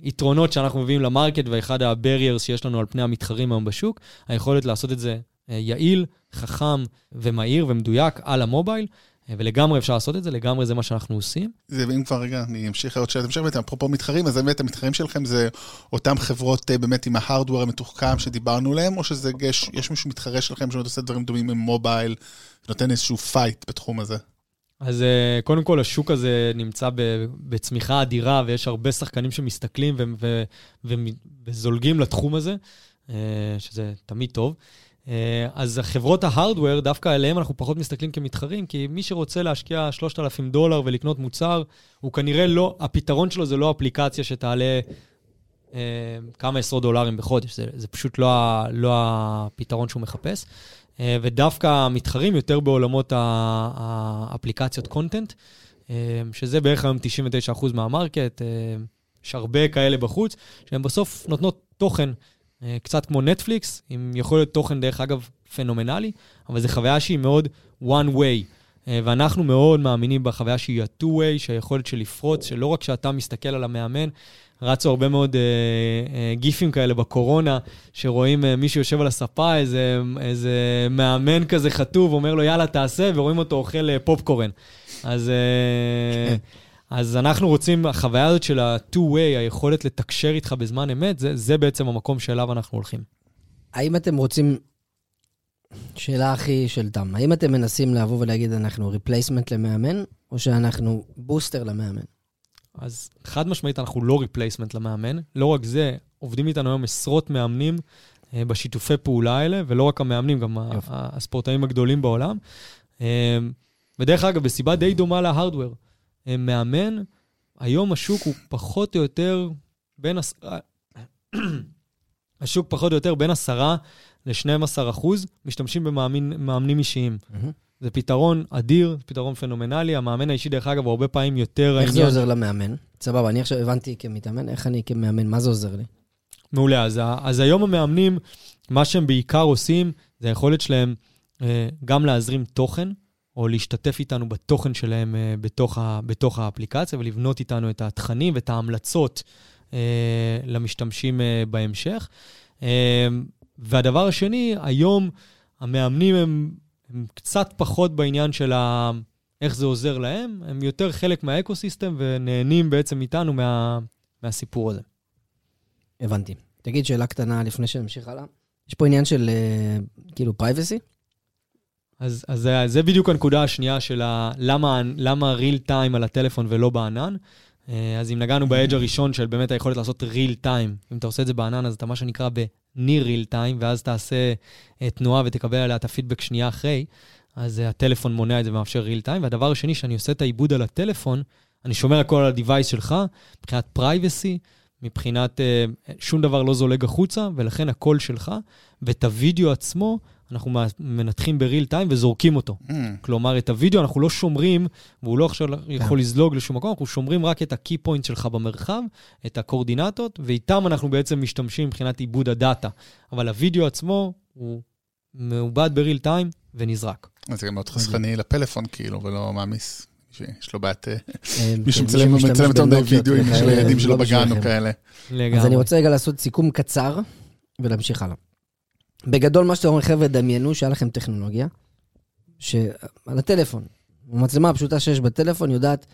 היתרונות שאנחנו מביאים ל market, ואחד ה-barriers שיש לנו על פני המתחרים היום בשוק, היכולת לעשות את זה אה, יעיל, חכם ומהיר ומדויק על ה mobile. אה, ולגמרי אפשר לעשות את זה, לגמרי זה מה שאנחנו עושים. זה, ואם כבר רגע, אני אמשיך עוד שאלת המשך, באמת, אפרופו מתחרים, אז באמת המתחרים שלכם זה אותם חברות באמת עם ה hardware המתוחכם שדיברנו עליהם, או שזה, יש, יש מישהו מתחרה שלכם שבאמת עושה דברים דומים עם mobile, נותן איזשהו פייט בתחום הזה? אז uh, קודם כל, השוק הזה נמצא בצמיחה אדירה, ויש הרבה שחקנים שמסתכלים ו- ו- ו- וזולגים לתחום הזה, uh, שזה תמיד טוב. Uh, אז החברות ההארדוור, דווקא עליהם אנחנו פחות מסתכלים כמתחרים, כי מי שרוצה להשקיע 3,000 דולר ולקנות מוצר, הוא כנראה לא, הפתרון שלו זה לא אפליקציה שתעלה כמה עשרות דולרים בחודש, זה, זה פשוט לא, לא הפתרון שהוא מחפש. אה, ודווקא המתחרים יותר בעולמות האפליקציות קונטנט, אה, שזה בערך היום 99% מהמרקט, אה, יש הרבה כאלה בחוץ, שהן בסוף נותנות תוכן, קצת כמו נטפליקס, עם יכולת תוכן, דרך אגב, פנומנלי, אבל זו חוויה שהיא מאוד one way. ואנחנו מאוד מאמינים בחוויה שהיא ה-2-way, שהיכולת של לפרוץ, שלא רק שאתה מסתכל על המאמן, רצו הרבה מאוד אה, אה, גיפים כאלה בקורונה, שרואים אה, מישהו יושב על הספה, איזה, איזה מאמן כזה חטוב, אומר לו, יאללה, תעשה, ורואים אותו אוכל אה, פופקורן. אז, אה, <laughs> אז אנחנו רוצים, החוויה הזאת של ה-2-way, היכולת לתקשר איתך בזמן אמת, זה, זה בעצם המקום שאליו אנחנו הולכים. האם אתם רוצים, שאלה הכי של תם, האם אתם מנסים לבוא ולהגיד, אנחנו replacement למאמן, או שאנחנו בוסטר למאמן? אז חד משמעית אנחנו לא replacement למאמן. לא רק זה, עובדים איתנו היום עשרות מאמנים אה, בשיתופי פעולה האלה, ולא רק המאמנים, גם יופי. הספורטאים הגדולים בעולם. אה, ודרך אגב, בסיבה די דומה להארדוור. אה, מאמן, היום השוק הוא פחות או יותר בין... הס... <clears throat> השוק פחות או יותר בין 10 ל-12 אחוז משתמשים במאמנים אישיים. Mm-hmm. זה פתרון אדיר, פתרון פנומנלי. המאמן האישי, דרך אגב, הוא הרבה פעמים יותר... איך העניין... זה עוזר למאמן? סבבה, אני עכשיו הבנתי כמתאמן, איך אני כמאמן, מה זה עוזר לי? מעולה. אז, אז היום המאמנים, מה שהם בעיקר עושים, זה היכולת שלהם אה, גם להזרים תוכן, או להשתתף איתנו בתוכן שלהם אה, בתוך, ה, בתוך האפליקציה, ולבנות איתנו את התכנים ואת ההמלצות אה, למשתמשים אה, בהמשך. אה, והדבר השני, היום המאמנים הם הם קצת פחות בעניין של ה... איך זה עוזר להם, הם יותר חלק מהאקוסיסטם ונהנים בעצם איתנו מה... מהסיפור הזה. הבנתי. תגיד שאלה קטנה לפני שנמשיך הלאה. יש פה עניין של uh, כאילו פרייבסי? אז, אז זה, זה בדיוק הנקודה השנייה של ה, למה, למה real time על הטלפון ולא בענן. אה, אז אם נגענו באדג' הראשון של באמת היכולת לעשות real time, אם אתה עושה את זה בענן, אז אתה מה שנקרא ב-near real time, ואז תעשה אה, תנועה ותקבל עליה את הפידבק שנייה אחרי, אז אה, הטלפון מונע את זה ומאפשר real time. והדבר השני, שאני עושה את העיבוד על הטלפון, אני שומר הכל על ה-device שלך, מבחינת privacy, מבחינת שום דבר לא זולג החוצה, ולכן הקול שלך, ואת הוידאו עצמו, אנחנו מנתחים בריל טיים וזורקים אותו. Mm. כלומר, את הוידאו אנחנו לא שומרים, והוא לא עכשיו יכול כן. לזלוג לשום מקום, אנחנו שומרים רק את ה-key point שלך במרחב, את הקורדינטות, ואיתם אנחנו בעצם משתמשים מבחינת עיבוד הדאטה. אבל הוידאו עצמו הוא מעובד בריל טיים ונזרק. אז זה גם מאוד חסכני לפלאפון, כאילו, ולא מעמיס. שיש לו בעיית... אה, כן, מישהו מצלם יותר מדי וידאוים של הילדים שלו לא בגן או כאלה. אז אני רוצה רגע לעשות סיכום קצר ולהמשיך הלאה. בגדול, מה שאתם אומרים, חבר'ה, דמיינו שהיה לכם טכנולוגיה, שעל הטלפון, המצלמה הפשוטה שיש בטלפון יודעת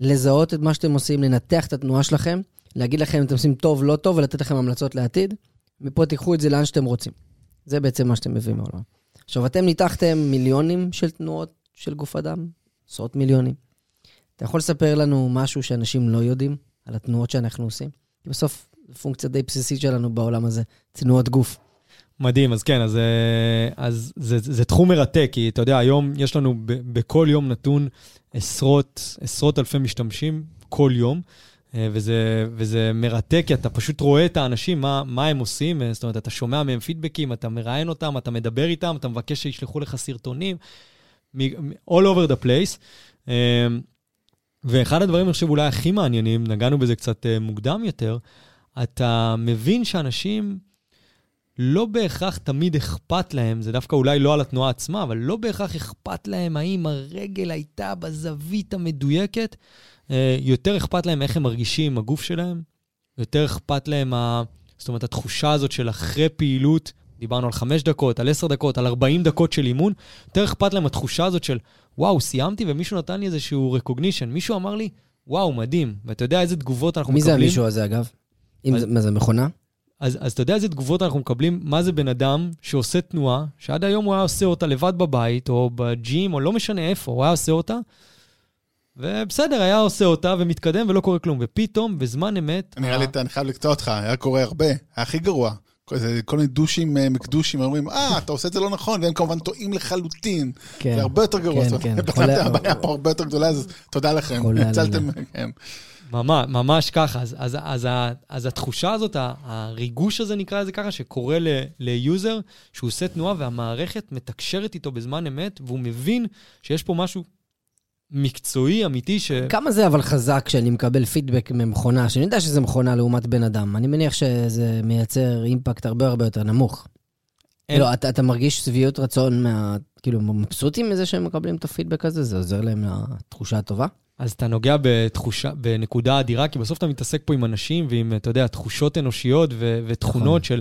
לזהות את מה שאתם עושים, לנתח את התנועה שלכם, להגיד לכם אם אתם עושים טוב, לא טוב, ולתת לכם המלצות לעתיד. מפה תיקחו את זה לאן שאתם רוצים. זה בעצם מה שאתם מביאים מעולם. עכשיו, אתם ניתחתם מיליונים של תנועות של גוף אדם, עשרות מיליונים. אתה יכול לספר לנו משהו שאנשים לא יודעים על התנועות שאנחנו עושים? כי בסוף, זו פונקציה די בסיסית שלנו בעולם הזה, תנועות גוף. מדהים, אז כן, אז, אה, אז זה, זה, זה תחום מרתק, כי אתה יודע, היום יש לנו ב, בכל יום נתון עשרות, עשרות אלפי משתמשים, כל יום, אה, וזה, וזה מרתק, כי אתה פשוט רואה את האנשים, מה, מה הם עושים, אה, זאת אומרת, אתה שומע מהם פידבקים, אתה מראיין אותם, אתה מדבר איתם, אתה מבקש שישלחו לך סרטונים, all over the place. ואחד הדברים, אני חושב, אולי הכי מעניינים, נגענו בזה קצת מוקדם יותר, אתה מבין שאנשים... לא בהכרח תמיד אכפת להם, זה דווקא אולי לא על התנועה עצמה, אבל לא בהכרח אכפת להם האם הרגל הייתה בזווית המדויקת. אה, יותר אכפת להם איך הם מרגישים עם הגוף שלהם, יותר אכפת להם, ה... זאת אומרת, התחושה הזאת של אחרי פעילות, דיברנו על חמש דקות, על עשר דקות, על ארבעים דקות של אימון, יותר אכפת להם התחושה הזאת של, וואו, סיימתי ומישהו נתן לי איזשהו recognition, מישהו אמר לי, וואו, מדהים. ואתה יודע איזה תגובות אנחנו מי מקבלים? מי זה המישהו הזה, אגב? אז... מה זה, מכונה? אז, אז אתה יודע איזה תגובות אנחנו מקבלים? מה זה בן אדם שעושה תנועה, שעד היום הוא היה עושה אותה לבד בבית, או בג'ים, או לא משנה איפה, הוא היה עושה אותה, ובסדר, היה עושה אותה ומתקדם ולא קורה כלום. ופתאום, בזמן אמת... נראה לי, אני חייב לקטוע אותך, היה קורה הרבה, היה הכי גרוע. כל מיני דושים אה, מקדושים אומרים, אה, אתה עושה את זה לא נכון, והם כמובן טועים לחלוטין. כן. זה הרבה יותר גרוע. כן, כן. הבעיה פה הרבה יותר גדולה, אז תודה לכם, הצלתם. ממש, ממש ככה. אז, אז, אז, אז התחושה הזאת, הריגוש הזה, נקרא לזה ככה, שקורה ל user, שהוא עושה תנועה והמערכת מתקשרת איתו בזמן אמת, והוא מבין שיש פה משהו מקצועי, אמיתי, ש... כמה זה אבל חזק כשאני מקבל פידבק ממכונה, שאני יודע שזה מכונה לעומת בן אדם. אני מניח שזה מייצר אימפקט הרבה הרבה יותר נמוך. אין... כאילו, אתה, אתה מרגיש שביעות רצון מה... כאילו, מבסוטים מזה שהם מקבלים את הפידבק הזה? זה עוזר להם לתחושה הטובה? אז אתה נוגע בתחושה, בנקודה אדירה, כי בסוף אתה מתעסק פה עם אנשים ועם, אתה יודע, תחושות אנושיות ו- ותכונות נכון. של...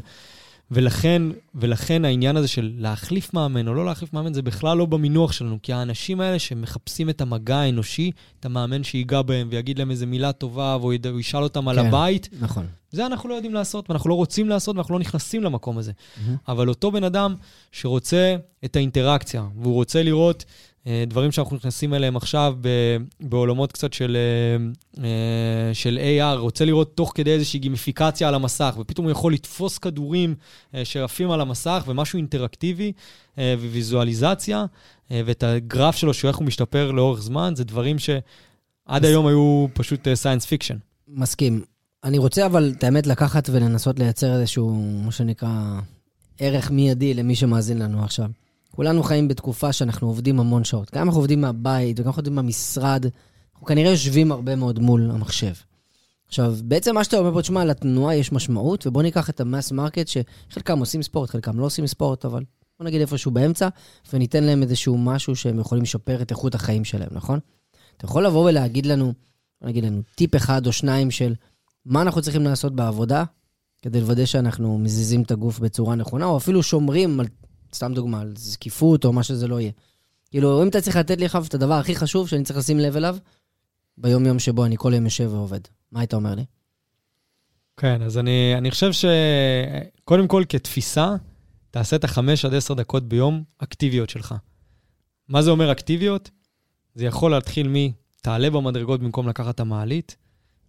ולכן, ולכן העניין הזה של להחליף מאמן או לא להחליף מאמן, זה בכלל לא במינוח שלנו, כי האנשים האלה שמחפשים את המגע האנושי, את המאמן שיגע בהם ויגיד להם איזה מילה טובה, והוא ישאל אותם כן, על הבית, נכון. זה אנחנו לא יודעים לעשות, ואנחנו לא רוצים לעשות, ואנחנו לא נכנסים למקום הזה. Mm-hmm. אבל אותו בן אדם שרוצה את האינטראקציה, והוא רוצה לראות דברים שאנחנו נכנסים אליהם עכשיו בעולמות קצת של, אה, אה, של AR, רוצה לראות תוך כדי איזושהי גימיפיקציה על המסך, ופתאום הוא יכול לתפוס כדורים שרפים על המסך ומשהו אינטראקטיבי וויזואליזציה, ואת הגרף שלו, שאיך הוא משתפר לאורך זמן, זה דברים שעד היום היו פשוט science fiction. מסכים. אני רוצה אבל, את האמת, לקחת ולנסות לייצר איזשהו, מה שנקרא, ערך מיידי למי שמאזין לנו עכשיו. כולנו חיים בתקופה שאנחנו עובדים המון שעות. גם אנחנו עובדים מהבית וגם אנחנו עובדים מהמשרד. אנחנו כנראה יושבים הרבה מאוד מול המחשב. עכשיו, בעצם מה שאתה אומר פה, תשמע, לתנועה יש משמעות, ובוא ניקח את ה mass market, שחלקם עושים ספורט, חלקם לא עושים ספורט, אבל בוא נגיד איפשהו באמצע, וניתן להם איזשהו משהו שהם יכולים לשפר את איכות החיים שלהם, נכון? אתה יכול לבוא ולהגיד לנו, נגיד לנו, טיפ אחד או שניים של מה אנחנו צריכים לעשות בעבודה, כדי לוודא שאנחנו מזיזים את הגוף בצורה נכונה, או אפילו שומרים על סתם דוגמה, על זקיפות או מה שזה לא יהיה. כאילו, אם אתה צריך לתת לי עכשיו את הדבר הכי חשוב שאני צריך לשים לב אליו, ביום-יום שבו אני כל יום יושב ועובד, מה היית אומר לי? כן, אז אני, אני חושב שקודם כל, כתפיסה, תעשה את החמש עד עשר דקות ביום אקטיביות שלך. מה זה אומר אקטיביות? זה יכול להתחיל מ-תעלה במדרגות במקום לקחת את המעלית,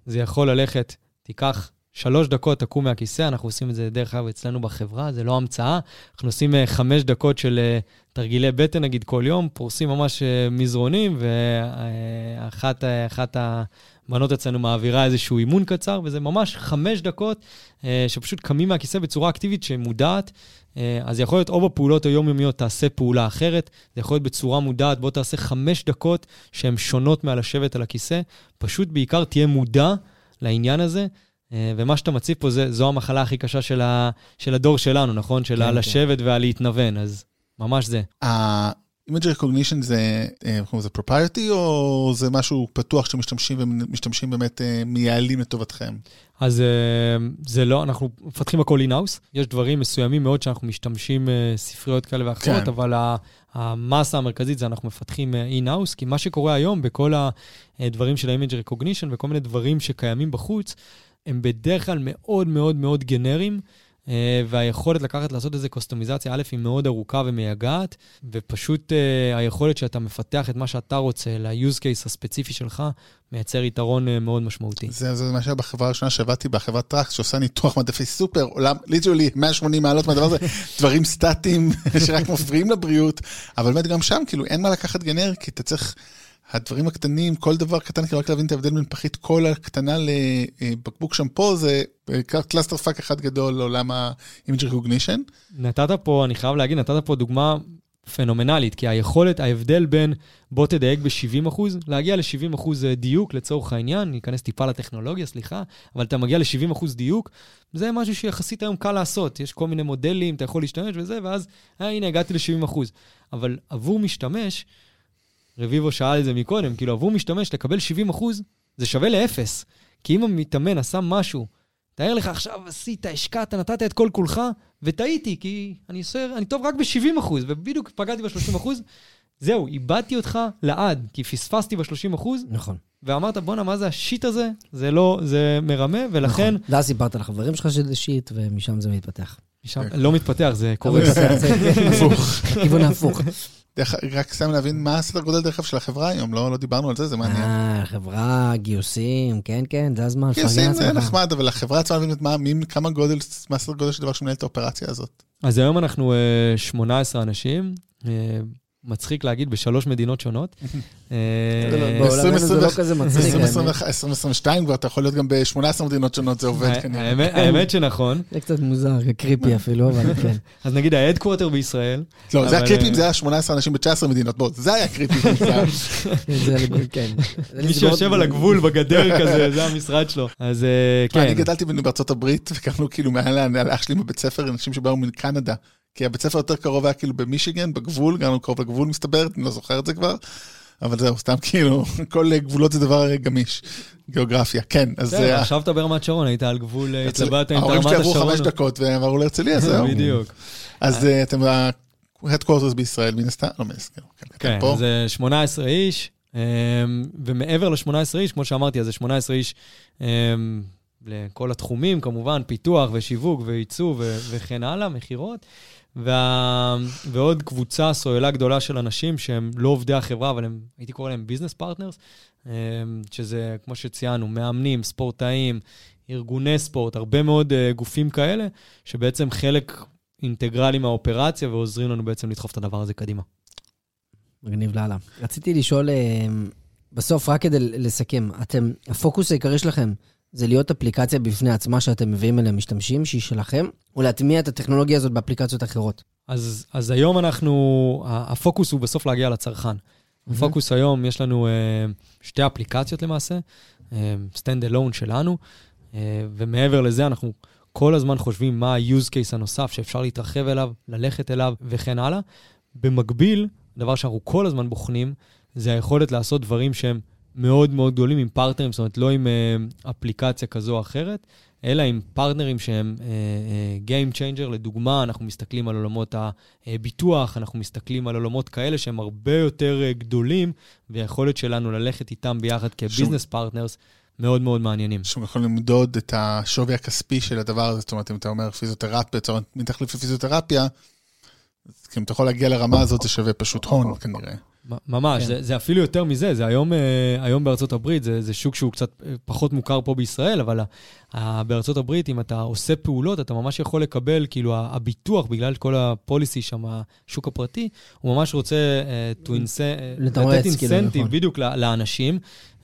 זה יכול ללכת, תיקח שלוש דקות, תקום מהכיסא, אנחנו עושים את זה דרך אגב אצלנו בחברה, זה לא המצאה. אנחנו עושים uh, חמש דקות של uh, תרגילי בטן, נגיד, כל יום, פורסים ממש uh, מזרונים, ואחת uh, הבנות אצלנו מעבירה איזשהו אימון קצר, וזה ממש חמש דקות שפשוט קמים מהכיסא בצורה אקטיבית שמודעת. אז יכול להיות או בפעולות היומיומיות, תעשה פעולה אחרת, זה יכול להיות בצורה מודעת, בוא תעשה חמש דקות שהן שונות מהלשבת על הכיסא, פשוט בעיקר תהיה מודע לעניין הזה. אה, ומה שאתה מציב פה, זה, זו המחלה הכי קשה של, ה, של הדור שלנו, נכון? של כן, הלשבת כן. והלהתנוון, אז ממש זה. ה-image recognition זה, איך קוראים לזה propriety, או זה משהו פתוח שאתם משתמשים ומשתמשים באמת אה, מייעלים לטובתכם? אז אה, זה לא, אנחנו מפתחים הכל in-house. יש דברים מסוימים מאוד שאנחנו משתמשים ספריות כאלה ואחרות, כן. אבל המסה המרכזית זה אנחנו מפתחים in-house, כי מה שקורה היום בכל הדברים של ה-image recognition וכל מיני דברים שקיימים בחוץ, הם בדרך כלל מאוד מאוד מאוד גנריים, אה, והיכולת לקחת לעשות איזה קוסטומיזציה, א', היא מאוד ארוכה ומייגעת, ופשוט uh, היכולת שאתה מפתח את מה שאתה רוצה ל-use case הספציפי שלך, מייצר יתרון uh, מאוד משמעותי. זה, זה מה שהיה בחברה הראשונה שעבדתי בה, חברת Trax, שעושה ניתוח מדפי סופר, עולם, literally 180 מעלות מהדבר הזה, <laughs> דברים סטטיים <laughs> שרק מפריעים לבריאות, אבל באמת גם שם, כאילו, אין מה לקחת גנר, כי אתה צריך... הדברים הקטנים, כל דבר קטן, כאילו רק להבין את ההבדל בין פחית קולה קטנה לבקבוק שמפו, זה clusterfuck אחד גדול לעולם ה-image recognition. נתת פה, אני חייב להגיד, נתת פה דוגמה פנומנלית, כי היכולת, ההבדל בין בוא תדייק ב-70%, להגיע ל-70% דיוק לצורך העניין, ניכנס טיפה לטכנולוגיה, סליחה, אבל אתה מגיע ל-70% דיוק, זה משהו שיחסית היום קל לעשות. יש כל מיני מודלים, אתה יכול להשתמש וזה, ואז, אה, הנה, הגעתי ל-70%. אבל עבור משתמש, רביבו שאל את זה מקודם, כאילו עבור משתמש לקבל 70 אחוז, זה שווה לאפס. כי אם המתאמן עשה משהו, תאר לך עכשיו עשית, השקעת, נתת את כל כולך, וטעיתי, כי אני, עושה, אני טוב רק ב-70 אחוז, ובדיוק פגעתי ב-30 אחוז, זהו, איבדתי אותך לעד, כי פספסתי ב-30 אחוז. נכון. ואמרת, בואנה, מה זה השיט הזה? זה לא, זה מרמה, ולכן... נכון. ואז סיפרת לחברים שלך שזה שיט, ומשם זה מתפתח. משם, לא מתפתח, זה קורה. <laughs> הפוך. כיוון ההפוך. רק סתם להבין מה הסדר גודל דרך אגב של החברה היום, לא, לא דיברנו על זה, זה מעניין. אה, חברה, גיוסים, כן, כן, זה הזמן, גיוסים זה נחמד, אבל החברה צריכה להבין מה, מי, כמה גודל, מה הסדר גודל של דבר שמנהל את האופרציה הזאת. אז היום אנחנו 18 אה, אנשים. אה, מצחיק להגיד, בשלוש מדינות שונות. <laughs> בעולמנו זה לא כזה מצחיק. 2022 כבר, אתה יכול להיות גם ב-18 מדינות שונות, זה עובד כנראה. האמת שנכון. זה קצת מוזר, creepy אפילו, אבל <laughs> כן. אז נגיד ה headquarter בישראל. לא, זה היה creepy, זה היה 18 אנשים ב-19 מדינות, בוא, זה היה creepy. <laughs> כן. מי שיושב על הגבול בגדר כזה, זה המשרד שלו. אז כן. אני גדלתי בארצות הברית, וכאילו כאילו מעל לאח שלי בבית ספר, אנשים שבאו מקנדה. כי הבית ספר יותר קרוב היה כאילו במישיגן, בגבול, גם קרוב לגבול מסתבר, אני לא זוכר את זה כבר. אבל זהו, סתם כאילו, <laughs> כל גבולות זה דבר גמיש. גיאוגרפיה, כן. אז... בסדר, עכשיו אתה ברמת שרון, היית על גבול, התלבטת עם רמת השרון. ההורים שלי עברו חמש דקות והם עברו להרצליה, <laughs> זהו. בדיוק. אז אתם ב-Headquarters בישראל, מן הסתם, לא מן הסתם, כן, כן זה 18 איש, ומעבר ל-18 איש, כמו שאמרתי, אז זה 18 איש לכל התחומים, כמובן, פיתוח ושיווק וייצוא וכן הלאה, מכירות. וה... ועוד קבוצה, סוללה גדולה של אנשים שהם לא עובדי החברה, אבל הם, הייתי קורא להם business partners, אמ, שזה, כמו שציינו, מאמנים, ספורטאים, ארגוני ספורט, הרבה מאוד uh, גופים כאלה, שבעצם חלק אינטגרלי מהאופרציה ועוזרים לנו בעצם לדחוף את הדבר הזה קדימה. מגניב לאללה. רציתי לשאול, אה, בסוף, רק כדי לסכם, אתם, הפוקוס העיקרי שלכם זה להיות אפליקציה בפני עצמה שאתם מביאים אליה משתמשים, שהיא שלכם, או להטמיע את הטכנולוגיה הזאת באפליקציות אחרות. אז, אז היום אנחנו, הפוקוס הוא בסוף להגיע לצרכן. Mm-hmm. הפוקוס היום, יש לנו uh, שתי אפליקציות למעשה, uh, stand alone שלנו, uh, ומעבר לזה אנחנו כל הזמן חושבים מה ה-use case הנוסף שאפשר להתרחב אליו, ללכת אליו וכן הלאה. במקביל, דבר שאנחנו כל הזמן בוחנים, זה היכולת לעשות דברים שהם מאוד מאוד גדולים עם פרטנרים, זאת אומרת, לא עם uh, אפליקציה כזו או אחרת, אלא עם פרטנרים שהם uh, uh, Game Changer. לדוגמה, אנחנו מסתכלים על עולמות הביטוח, אנחנו מסתכלים על עולמות כאלה שהם הרבה יותר גדולים, והיכולת שלנו ללכת איתם ביחד כ business partners. מאוד מאוד מעניינים. שאתם יכולים למדוד את השווי הכספי של הדבר הזה, זאת אומרת, אם אתה אומר פיזיותרפיה, מתחליף לפיזיותרפיה, אז אם אתה יכול להגיע לרמה הזאת, זה שווה פשוט הון כנראה. ממש, כן. זה, זה אפילו יותר מזה, זה היום, אה, היום בארצות הברית, זה, זה שוק שהוא קצת אה, פחות מוכר פה בישראל, אבל ה- ה- בארצות הברית, אם אתה עושה פעולות, אתה ממש יכול לקבל, כאילו, הביטוח, בגלל כל הפוליסי שם, השוק הפרטי, הוא ממש רוצה uh, to לתמרץ, לתת כאילו, אינסנטיב נכון. בדיוק לאנשים,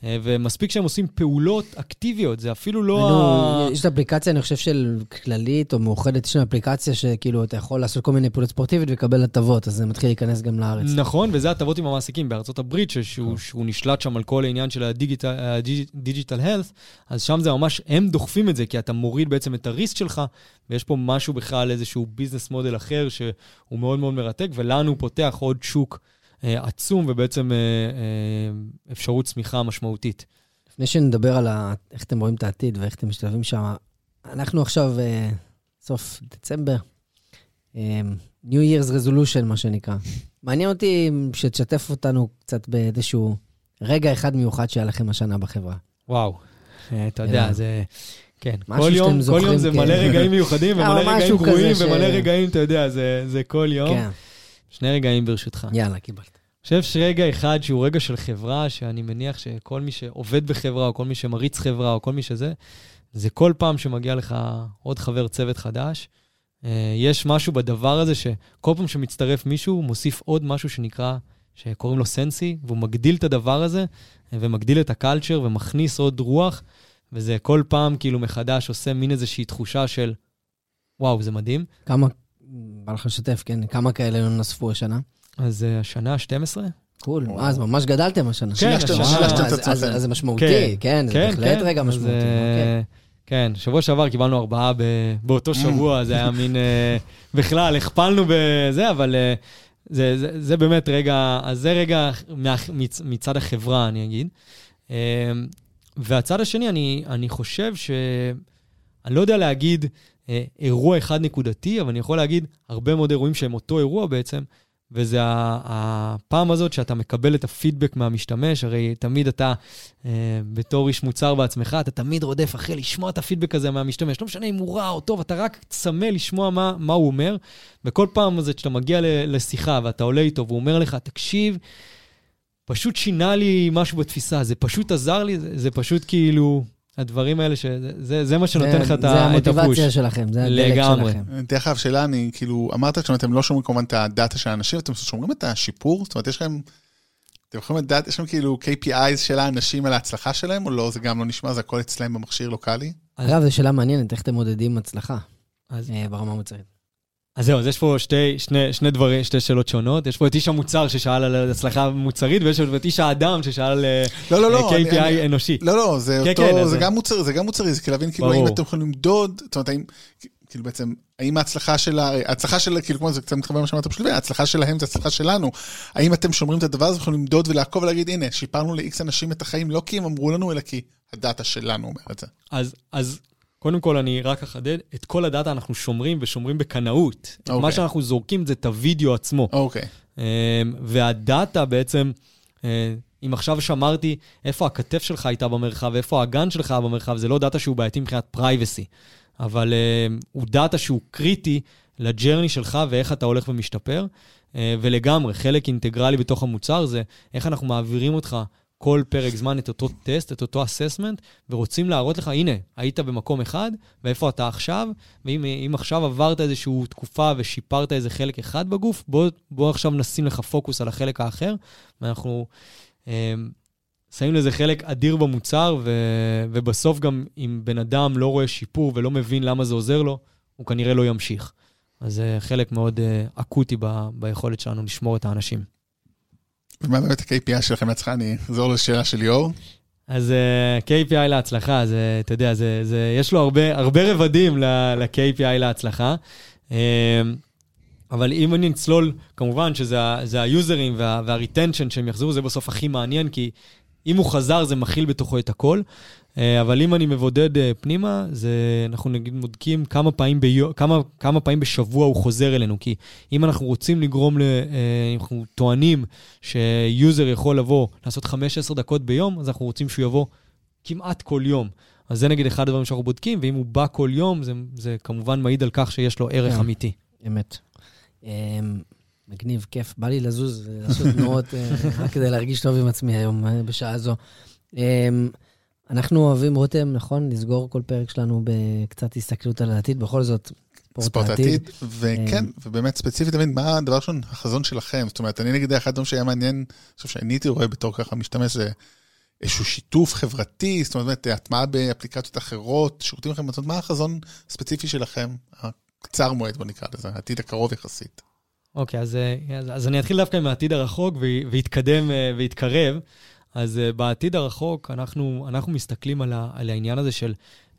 ומספיק שהם עושים פעולות אקטיביות, זה אפילו לא... ה- יש את האפליקציה, אני חושב, של כללית או מאוחדת, יש שם אפליקציה שכאילו אתה יכול לעשות כל מיני פעולות ספורטיביות ולקבל הטבות, אז זה מתחיל להיכנס גם לארץ. נכון, וזה הטבות עם המעסיקים בארצות הברית, שהוא, שהוא נשלט שם על כל העניין של הדיגיטל הלת, אז שם זה ממש, הם דוחפים את זה, כי אתה מוריד בעצם את הריסק שלך, ויש פה משהו בכלל, איזשהו ביזנס מודל אחר, שהוא מאוד מאוד מרתק, ולנו פותח עוד שוק אה, עצום, ובעצם אה, אה, אפשרות צמיחה משמעותית. לפני שנדבר על ה... איך אתם רואים את העתיד ואיך אתם משתלבים שם, אנחנו עכשיו, אה, סוף דצמבר, אה, New Year's Resolution, מה שנקרא. מעניין אותי שתשתף אותנו קצת באיזשהו רגע אחד מיוחד שהיה לכם השנה בחברה. וואו, אה, אתה יודע. זה... כן, כל יום, כל יום זה כ- מלא רגעים מיוחדים <laughs> אה, ומלא רגעים גרועים ש- ומלא רגעים, אתה יודע, זה, זה כל יום. שני רגעים ברשותך. יאללה, קיבלת. אני חושב שרגע אחד שהוא רגע של חברה, שאני מניח שכל מי שעובד בחברה, או כל מי שמריץ חברה, או כל מי שזה, זה כל פעם שמגיע לך עוד חבר צוות חדש, אה, יש משהו בדבר הזה שכל פעם שמצטרף מישהו, הוא מוסיף עוד משהו שנקרא, שקוראים לו סנסי, והוא מגדיל את הדבר הזה, אה, ומגדיל את הקלצ'ר, ומכניס עוד רוח, וזה כל פעם כאילו מחדש עושה מין איזושהי תחושה של, וואו, זה מדהים. כמה, בא לך לשתף, כן, כמה כאלה נוספו השנה? אז אה, השנה ה-12? קול, אז ממש גדלתם השנה. כן, שילשתם השנה- את אז- אז- עצמכם. אז זה משמעותי, כן, זה בהחלט רגע אז, משמעותי. אה, אוקיי. כן, שבוע שעבר קיבלנו ארבעה ב, באותו שבוע, זה היה מין... אה, <laughs> בכלל, הכפלנו בזה, אבל זה, זה, זה באמת רגע, אז זה רגע מה, מצ, מצד החברה, אני אגיד. והצד השני, אני, אני חושב ש... אני לא יודע להגיד אירוע אחד נקודתי, אבל אני יכול להגיד הרבה מאוד אירועים שהם אותו אירוע בעצם, וזה הפעם הזאת שאתה מקבל את הפידבק מהמשתמש, הרי תמיד אתה, אה, בתור איש מוצר בעצמך, אתה תמיד רודף אחרי לשמוע את הפידבק הזה מהמשתמש. לא משנה אם הוא רע או טוב, אתה רק צמא לשמוע מה, מה הוא אומר. וכל פעם הזאת שאתה מגיע לשיחה ואתה עולה איתו והוא אומר לך, תקשיב, פשוט שינה לי משהו בתפיסה, זה פשוט עזר לי, זה, זה פשוט כאילו, הדברים האלה, שזה, זה, זה מה שנותן זה- לך את זה הפוש. המוטיבציה שלכם, זה הדלק לגמרי. שלכם. דרך אגב, שאלה, אני כאילו, אמרת שאתם לא שומרים כמובן את הדאטה של האנשים, אתם שומרים את השיפור? זאת אומרת, יש לכם, אתם יכולים לדעת, יש לכם כאילו KPIs של האנשים על ההצלחה שלהם, או לא? זה גם לא נשמע, זה הכל אצלם במכשיר לוקאלי? אגב, זו שאלה מעניינת, איך אתם מודדים הצלחה אז, אה, ברמה המוצרית? אז זהו, אז יש פה שתי, שני, שני דברים, שתי שאלות שונות. יש פה את איש המוצר ששאל על הצלחה מוצרית, ויש פה את איש האדם ששאל על אה, לא, לא, לא. אני- KPI אני- אנושי. לא, לא, זה כן, אותו, כן, זה זה- גם מוצרי, זה גם מוצרי, זה כאילו להבין כאילו. האם אתם יכולים למדוד, זאת אומרת, האם, כאילו בעצם, האם ההצלחה של, ה- ההצלחה של, כאילו, כמו זה קצת מתחבר למה שאמרת בשלבי, ההצלחה שלהם זה הצלחה שלנו. האם אתם שומרים את הדבר הזה, יכולים למדוד ולעקוב ולהגיד, הנה, שיפרנו ל-X אנשים את החיים, לא כי הם אמרו לנו, אלא כי ה data שלנו אומר את זה. אז, אז קודם כל, אני רק אחדד, את כל ה data אנחנו שומרים ושומרים בקנאות. Okay. מה אוקיי. שאנחנו זורקים זה את הוידאו עצמו. אוקיי. אמ, וה data בעצם, אה, אם עכשיו שמרתי איפה הכתף שלך הייתה במרחב, איפה האגן שלך היה במרחב, זה לא data שהוא בעייתי מבחינת privacy, אבל אה, הוא data שהוא קריטי לג'רני שלך ואיך אתה הולך ומשתפר. אה, ולגמרי, חלק אינטגרלי בתוך המוצר זה איך אנחנו מעבירים אותך כל פרק זמן את אותו טסט, את אותו אססמנט, ורוצים להראות לך, הנה, היית במקום אחד, ואיפה אתה עכשיו, ואם אם עכשיו עברת איזושהי תקופה ושיפרת איזה חלק אחד בגוף, בוא, בוא עכשיו נשים לך פוקוס על החלק האחר, ואנחנו אה, שמים לזה חלק אדיר במוצר, ו, ובסוף גם אם בן אדם לא רואה שיפור ולא מבין למה זה עוזר לו, הוא כנראה לא ימשיך. אז זה חלק מאוד אה, אקוטי ב, ביכולת שלנו לשמור את האנשים. ומה באמת ה-KPI שלכם להצלחה? אני אחזור לשאלה של ליאור. אז uh, KPI להצלחה, זה, אתה יודע, זה, זה, יש לו הרבה, הרבה רבדים ל-KPI להצלחה. Um, אבל אם אני נצלול, כמובן שזה היוזרים וה- וה-retension שהם יחזרו, זה בסוף הכי מעניין, כי אם הוא חזר, זה מכיל בתוכו את הכל. Uh, אבל אם אני מבודד uh, פנימה, זה, אנחנו נגיד בודקים כמה פעמים, ביו, כמה, כמה פעמים בשבוע הוא חוזר אלינו. כי אם אנחנו רוצים לגרום, ל, uh, אם אנחנו טוענים שיוזר יכול לבוא, לעשות 15 דקות ביום, אז אנחנו רוצים שהוא יבוא כמעט כל יום. אז זה נגיד אחד הדברים שאנחנו בודקים, ואם הוא בא כל יום, זה, זה כמובן מעיד על כך שיש לו ערך כן. אמיתי. אמת. אמ, מגניב, כיף. בא לי לזוז, לעשות תנועות, אה, רק כדי להרגיש טוב עם עצמי היום, אה, בשעה זו. אנחנו אוהבים, רותם, נכון? לסגור כל פרק שלנו בקצת הסתכלות על העתיד. בכל זאת, ספורט העתיד. וכן, ובאמת ספציפית תמיד, מה הדבר ראשון, החזון שלכם? זאת אומרת, אני נגיד, אחד הדברים שהיה מעניין, אני חושב שאני הייתי רואה בתור ככה משתמש, זה איזשהו שיתוף חברתי, זאת אומרת, הטמעה באפליקציות אחרות, שירותים אחרים, זאת אומרת, מה החזון הספציפי שלכם, הקצר מועד, בוא נקרא לזה, העתיד הקרוב יחסית? אוקיי, אז, אז, אז אני אתחיל דווקא עם העתיד הרחוק ויתקדם ויתקרב. אז בעתיד הרחוק, אנחנו, אנחנו מסתכלים על, ה, על העניין הזה של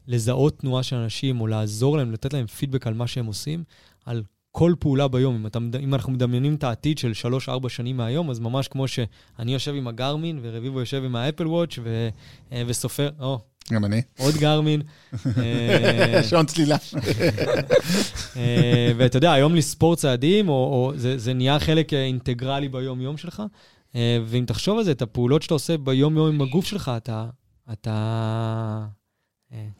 לזהות תנועה של אנשים, או לעזור להם, לתת להם פידבק על מה שהם עושים, על כל פעולה ביום. אם, אתה, אם אנחנו מדמיינים את העתיד של 3-4 שנים מהיום, אז ממש כמו שאני יושב עם הגרמין, ורביבו יושב עם האפל וואץ', ו, אה, וסופר, או, גם אני. עוד גרמין. <laughs> אה, שעון צלילה. ואתה יודע, היום לספור צעדים, או, או זה, זה נהיה חלק אינטגרלי ביום-יום שלך. ואם תחשוב על זה, את הפעולות שאתה עושה ביום-יום עם הגוף שלך, אתה... אתה...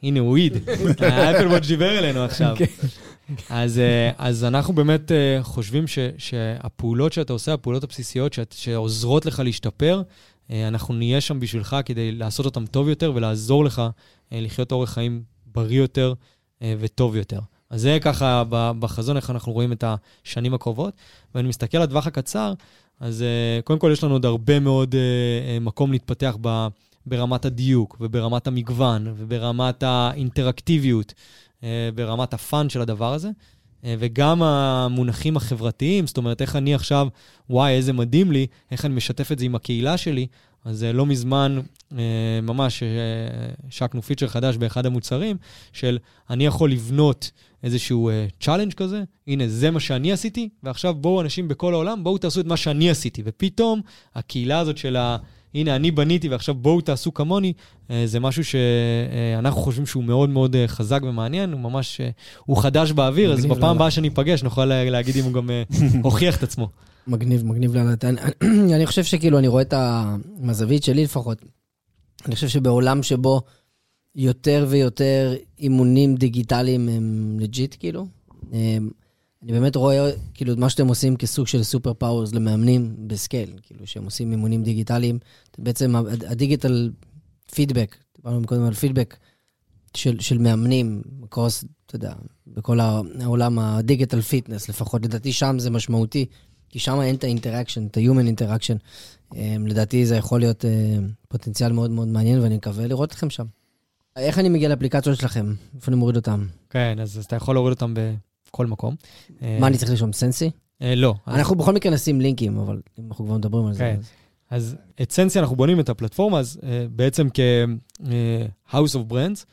הנה, הוא העיד. <laughs> האפל וואץ' דיבר אלינו עכשיו. כן. אז, אה, אז אנחנו באמת אה, חושבים ש, שהפעולות שאתה עושה, הפעולות הבסיסיות שאת, שעוזרות לך להשתפר, אה, אנחנו נהיה שם בשבילך כדי לעשות אותן טוב יותר ולעזור לך לחיות אורח חיים בריא יותר וטוב יותר. אז זה ככה בחזון, איך אנחנו רואים את השנים הקרובות. ואני מסתכל על הטווח הקצר, אז קודם כל יש לנו עוד הרבה מאוד מקום להתפתח ברמת הדיוק וברמת המגוון וברמת האינטראקטיביות. אה, ברמת הפאן של הדבר הזה, אה, וגם המונחים החברתיים, זאת אומרת, איך אני עכשיו, וואי, איזה מדהים לי, איך אני משתף את זה עם הקהילה שלי. אז אה, לא מזמן, ממש, השקנו feature חדש באחד המוצרים, של אני יכול לבנות איזשהו challenge כזה, הנה, זה מה שאני עשיתי, ועכשיו בואו אנשים בכל העולם, בואו תעשו את מה שאני עשיתי. ופתאום, הקהילה הזאת של ה... הנה, אני בניתי ועכשיו בואו תעשו כמוני, אה, זה משהו שאנחנו חושבים שהוא מאוד מאוד אה, חזק ומעניין, הוא ממש, אה, הוא חדש באוויר, אז בפעם הבאה שאני אפגש נוכל להגיד אם הוא גם <laughs> הוכיח את עצמו. מגניב, מגניב לאללה. אני חושב שכאילו, אני רואה את ה... מהזווית שלי לפחות, אני חושב שבעולם שבו יותר ויותר אימונים דיגיטליים הם legit, כאילו, אני באמת רואה, כאילו, את מה שאתם עושים כסוג של super powers למאמנים ב scale, כאילו, שהם עושים אימונים דיגיטליים. בעצם ה digital feedback, דיברנו קודם על פידבק של, של מאמנים, cross, אתה יודע, בכל העולם ה digital fitness, לפחות לדעתי שם זה משמעותי, כי שם אין את ה interaction, את ה-human interaction. אמ, לדעתי זה יכול להיות אה, פוטנציאל מאוד מאוד מעניין, ואני מקווה לראות אתכם שם. איך אני מגיע לאפליקציות שלכם? איפה אני מוריד אותם? כן, אז, אז אתה יכול להוריד אותם בכל מקום. מה, אני צריך לרשום Sency? אה, לא. אנחנו בכל מקרה נשים לינקים, אבל אם אנחנו כבר מדברים על זה. כן. אז את Sency אנחנו בונים את הפלטפורמה, אז uh, בעצם כ-House of Brands,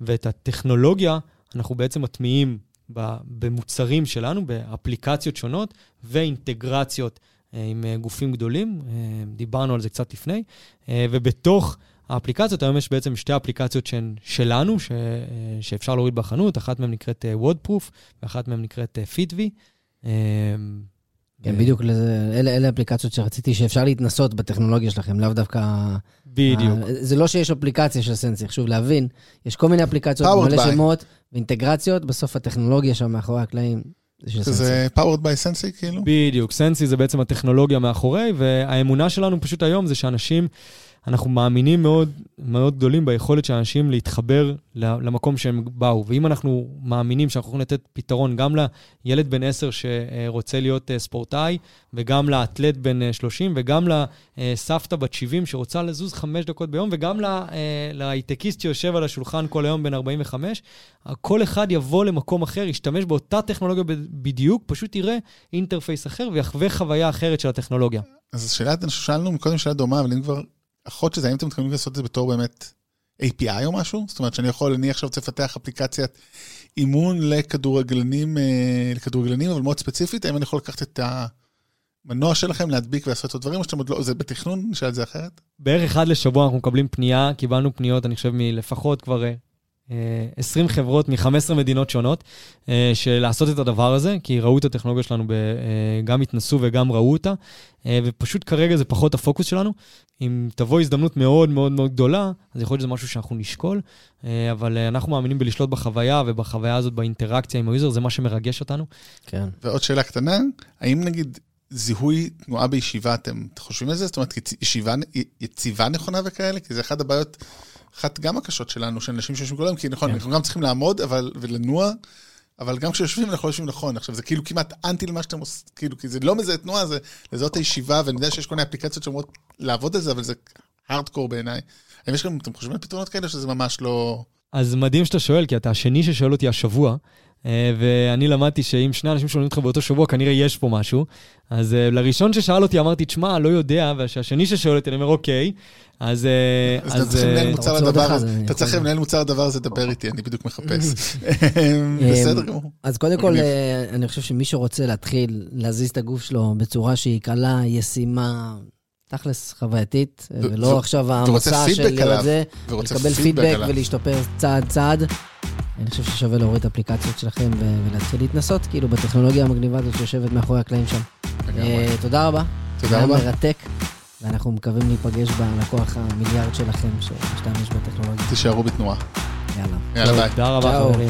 ואת הטכנולוגיה אנחנו בעצם מטמיעים במוצרים שלנו, באפליקציות שונות ואינטגרציות עם גופים גדולים. דיברנו על זה קצת לפני. ובתוך האפליקציות, היום יש בעצם שתי אפליקציות שהן שלנו, ש, uh, שאפשר להוריד בחנות, אחת מהן נקראת uh, WordProof ואחת מהן נקראת uh, FitV. Uh, כן, בדיוק, אלה, אלה אפליקציות שרציתי שאפשר להתנסות בטכנולוגיה שלכם, לאו דווקא... בדיוק. זה לא שיש אפליקציה של סנסי, חשוב להבין, יש כל מיני אפליקציות, מלא שמות ואינטגרציות, בסוף הטכנולוגיה שם מאחורי הקלעים זה powered by סנסי, כאילו? בדיוק, סנסי זה בעצם הטכנולוגיה מאחורי, והאמונה שלנו פשוט היום זה שאנשים... אנחנו מאמינים מאוד, מאוד גדולים ביכולת של אנשים להתחבר למקום שהם באו. ואם אנחנו מאמינים שאנחנו יכולים לתת פתרון גם לילד בן 10 שרוצה להיות אה, ספורטאי, וגם לאתלט בן 30, אה, וגם לסבתא בת 70 שרוצה לזוז חמש דקות ביום, וגם אה, להייטקיסט שיושב על השולחן כל היום בן 45, כל אחד יבוא למקום אחר, ישתמש באותה טכנולוגיה בדיוק, פשוט יראה אינטרפייס אחר ויחווה חוויה אחרת של הטכנולוגיה. אז שאלה, שאלנו קודם שאלה דומה, אבל אם כבר אחות שזה, האם אתם מתכוונים לעשות את זה בתור באמת API או משהו? זאת אומרת שאני יכול, אני עכשיו רוצה לפתח אפליקציית אימון לכדורגלנים, אה, לכדורגלנים, אבל מאוד ספציפית, האם אני יכול לקחת את המנוע שלכם, להדביק ולעשות את הדברים, או שאתם עוד לא, זה בתכנון, נשאל את זה אחרת? בערך אחד לשבוע אנחנו מקבלים פנייה, קיבלנו פניות, אני חושב, מלפחות כבר 20 אה, חברות מ-15 מדינות שונות, אה, של לעשות את הדבר הזה, כי ראו את הטכנולוגיה שלנו, אה, גם התנסו וגם ראו אותה, ופשוט כרגע זה פחות הפוקוס שלנו. אם תבוא הזדמנות מאוד מאוד מאוד גדולה, אז יכול להיות שזה משהו שאנחנו נשקול, אבל אנחנו מאמינים בלשלוט בחוויה, ובחוויה הזאת, באינטראקציה עם ה user, זה מה שמרגש אותנו. כן. ועוד שאלה קטנה, האם נגיד זיהוי תנועה בישיבה, אתם חושבים על זה? זאת אומרת, ישיבה, יציבה נכונה וכאלה? כי זה אחת הבעיות, אחת גם הקשות שלנו, של אנשים שיושבים כל היום, כי נכון, כן. אנחנו גם צריכים לעמוד אבל, ולנוע, אבל גם כשיושבים אנחנו לא יושבים נכון. עכשיו, זה כאילו כמעט אנטי למה שאתם עושים, כאילו, כי זה לא מזהה תנועה, זה לזהות הישיבה, ואני יודע שיש כל מיני אפליקציות שאומרות לעבוד על זה, אבל זה הארדקור בעיניי. האם יש לכם, אתם חושבים על פתרונות כאלה, שזה ממש לא... אז מדהים שאתה שואל, כי אתה השני ששואל אותי השבוע, ואני למדתי שאם שני אנשים שואלים אותך באותו שבוע, כנראה יש פה משהו. אז אה, לראשון ששאל אותי אמרתי, תשמע, לא יודע, והשני ששואל אותי, אני אומר, אוקיי. אז... אה, אז אתה צריך לנהל מוצר הדבר הזה, אתה צריך לנהל מוצר הדבר הזה, דבר איתי, אני בדיוק מחפש. <laughs> בסדר גמור. אז קודם כל, אני חושב שמי שרוצה להתחיל להזיז את הגוף שלו בצורה שהיא קלה, ישימה, תכלס חווייתית, ולא עכשיו המסע של זה, לקבל פידבק ולהשתפר צעד צעד. אני חושב ששווה להוריד אפליקציות שלכם ולהתחיל להתנסות, כאילו, בטכנולוגיה המגניבה הזאת שיושבת מאחורי הקלעים שם. אה, תודה רבה. תודה רבה. היה מרתק, ואנחנו מקווים להיפגש בלקוח המיליארד שלכם שמשתמש בטכנולוגיה. תישארו בתנועה. יאללה. יאללה ביי. תודה רבה, חברים.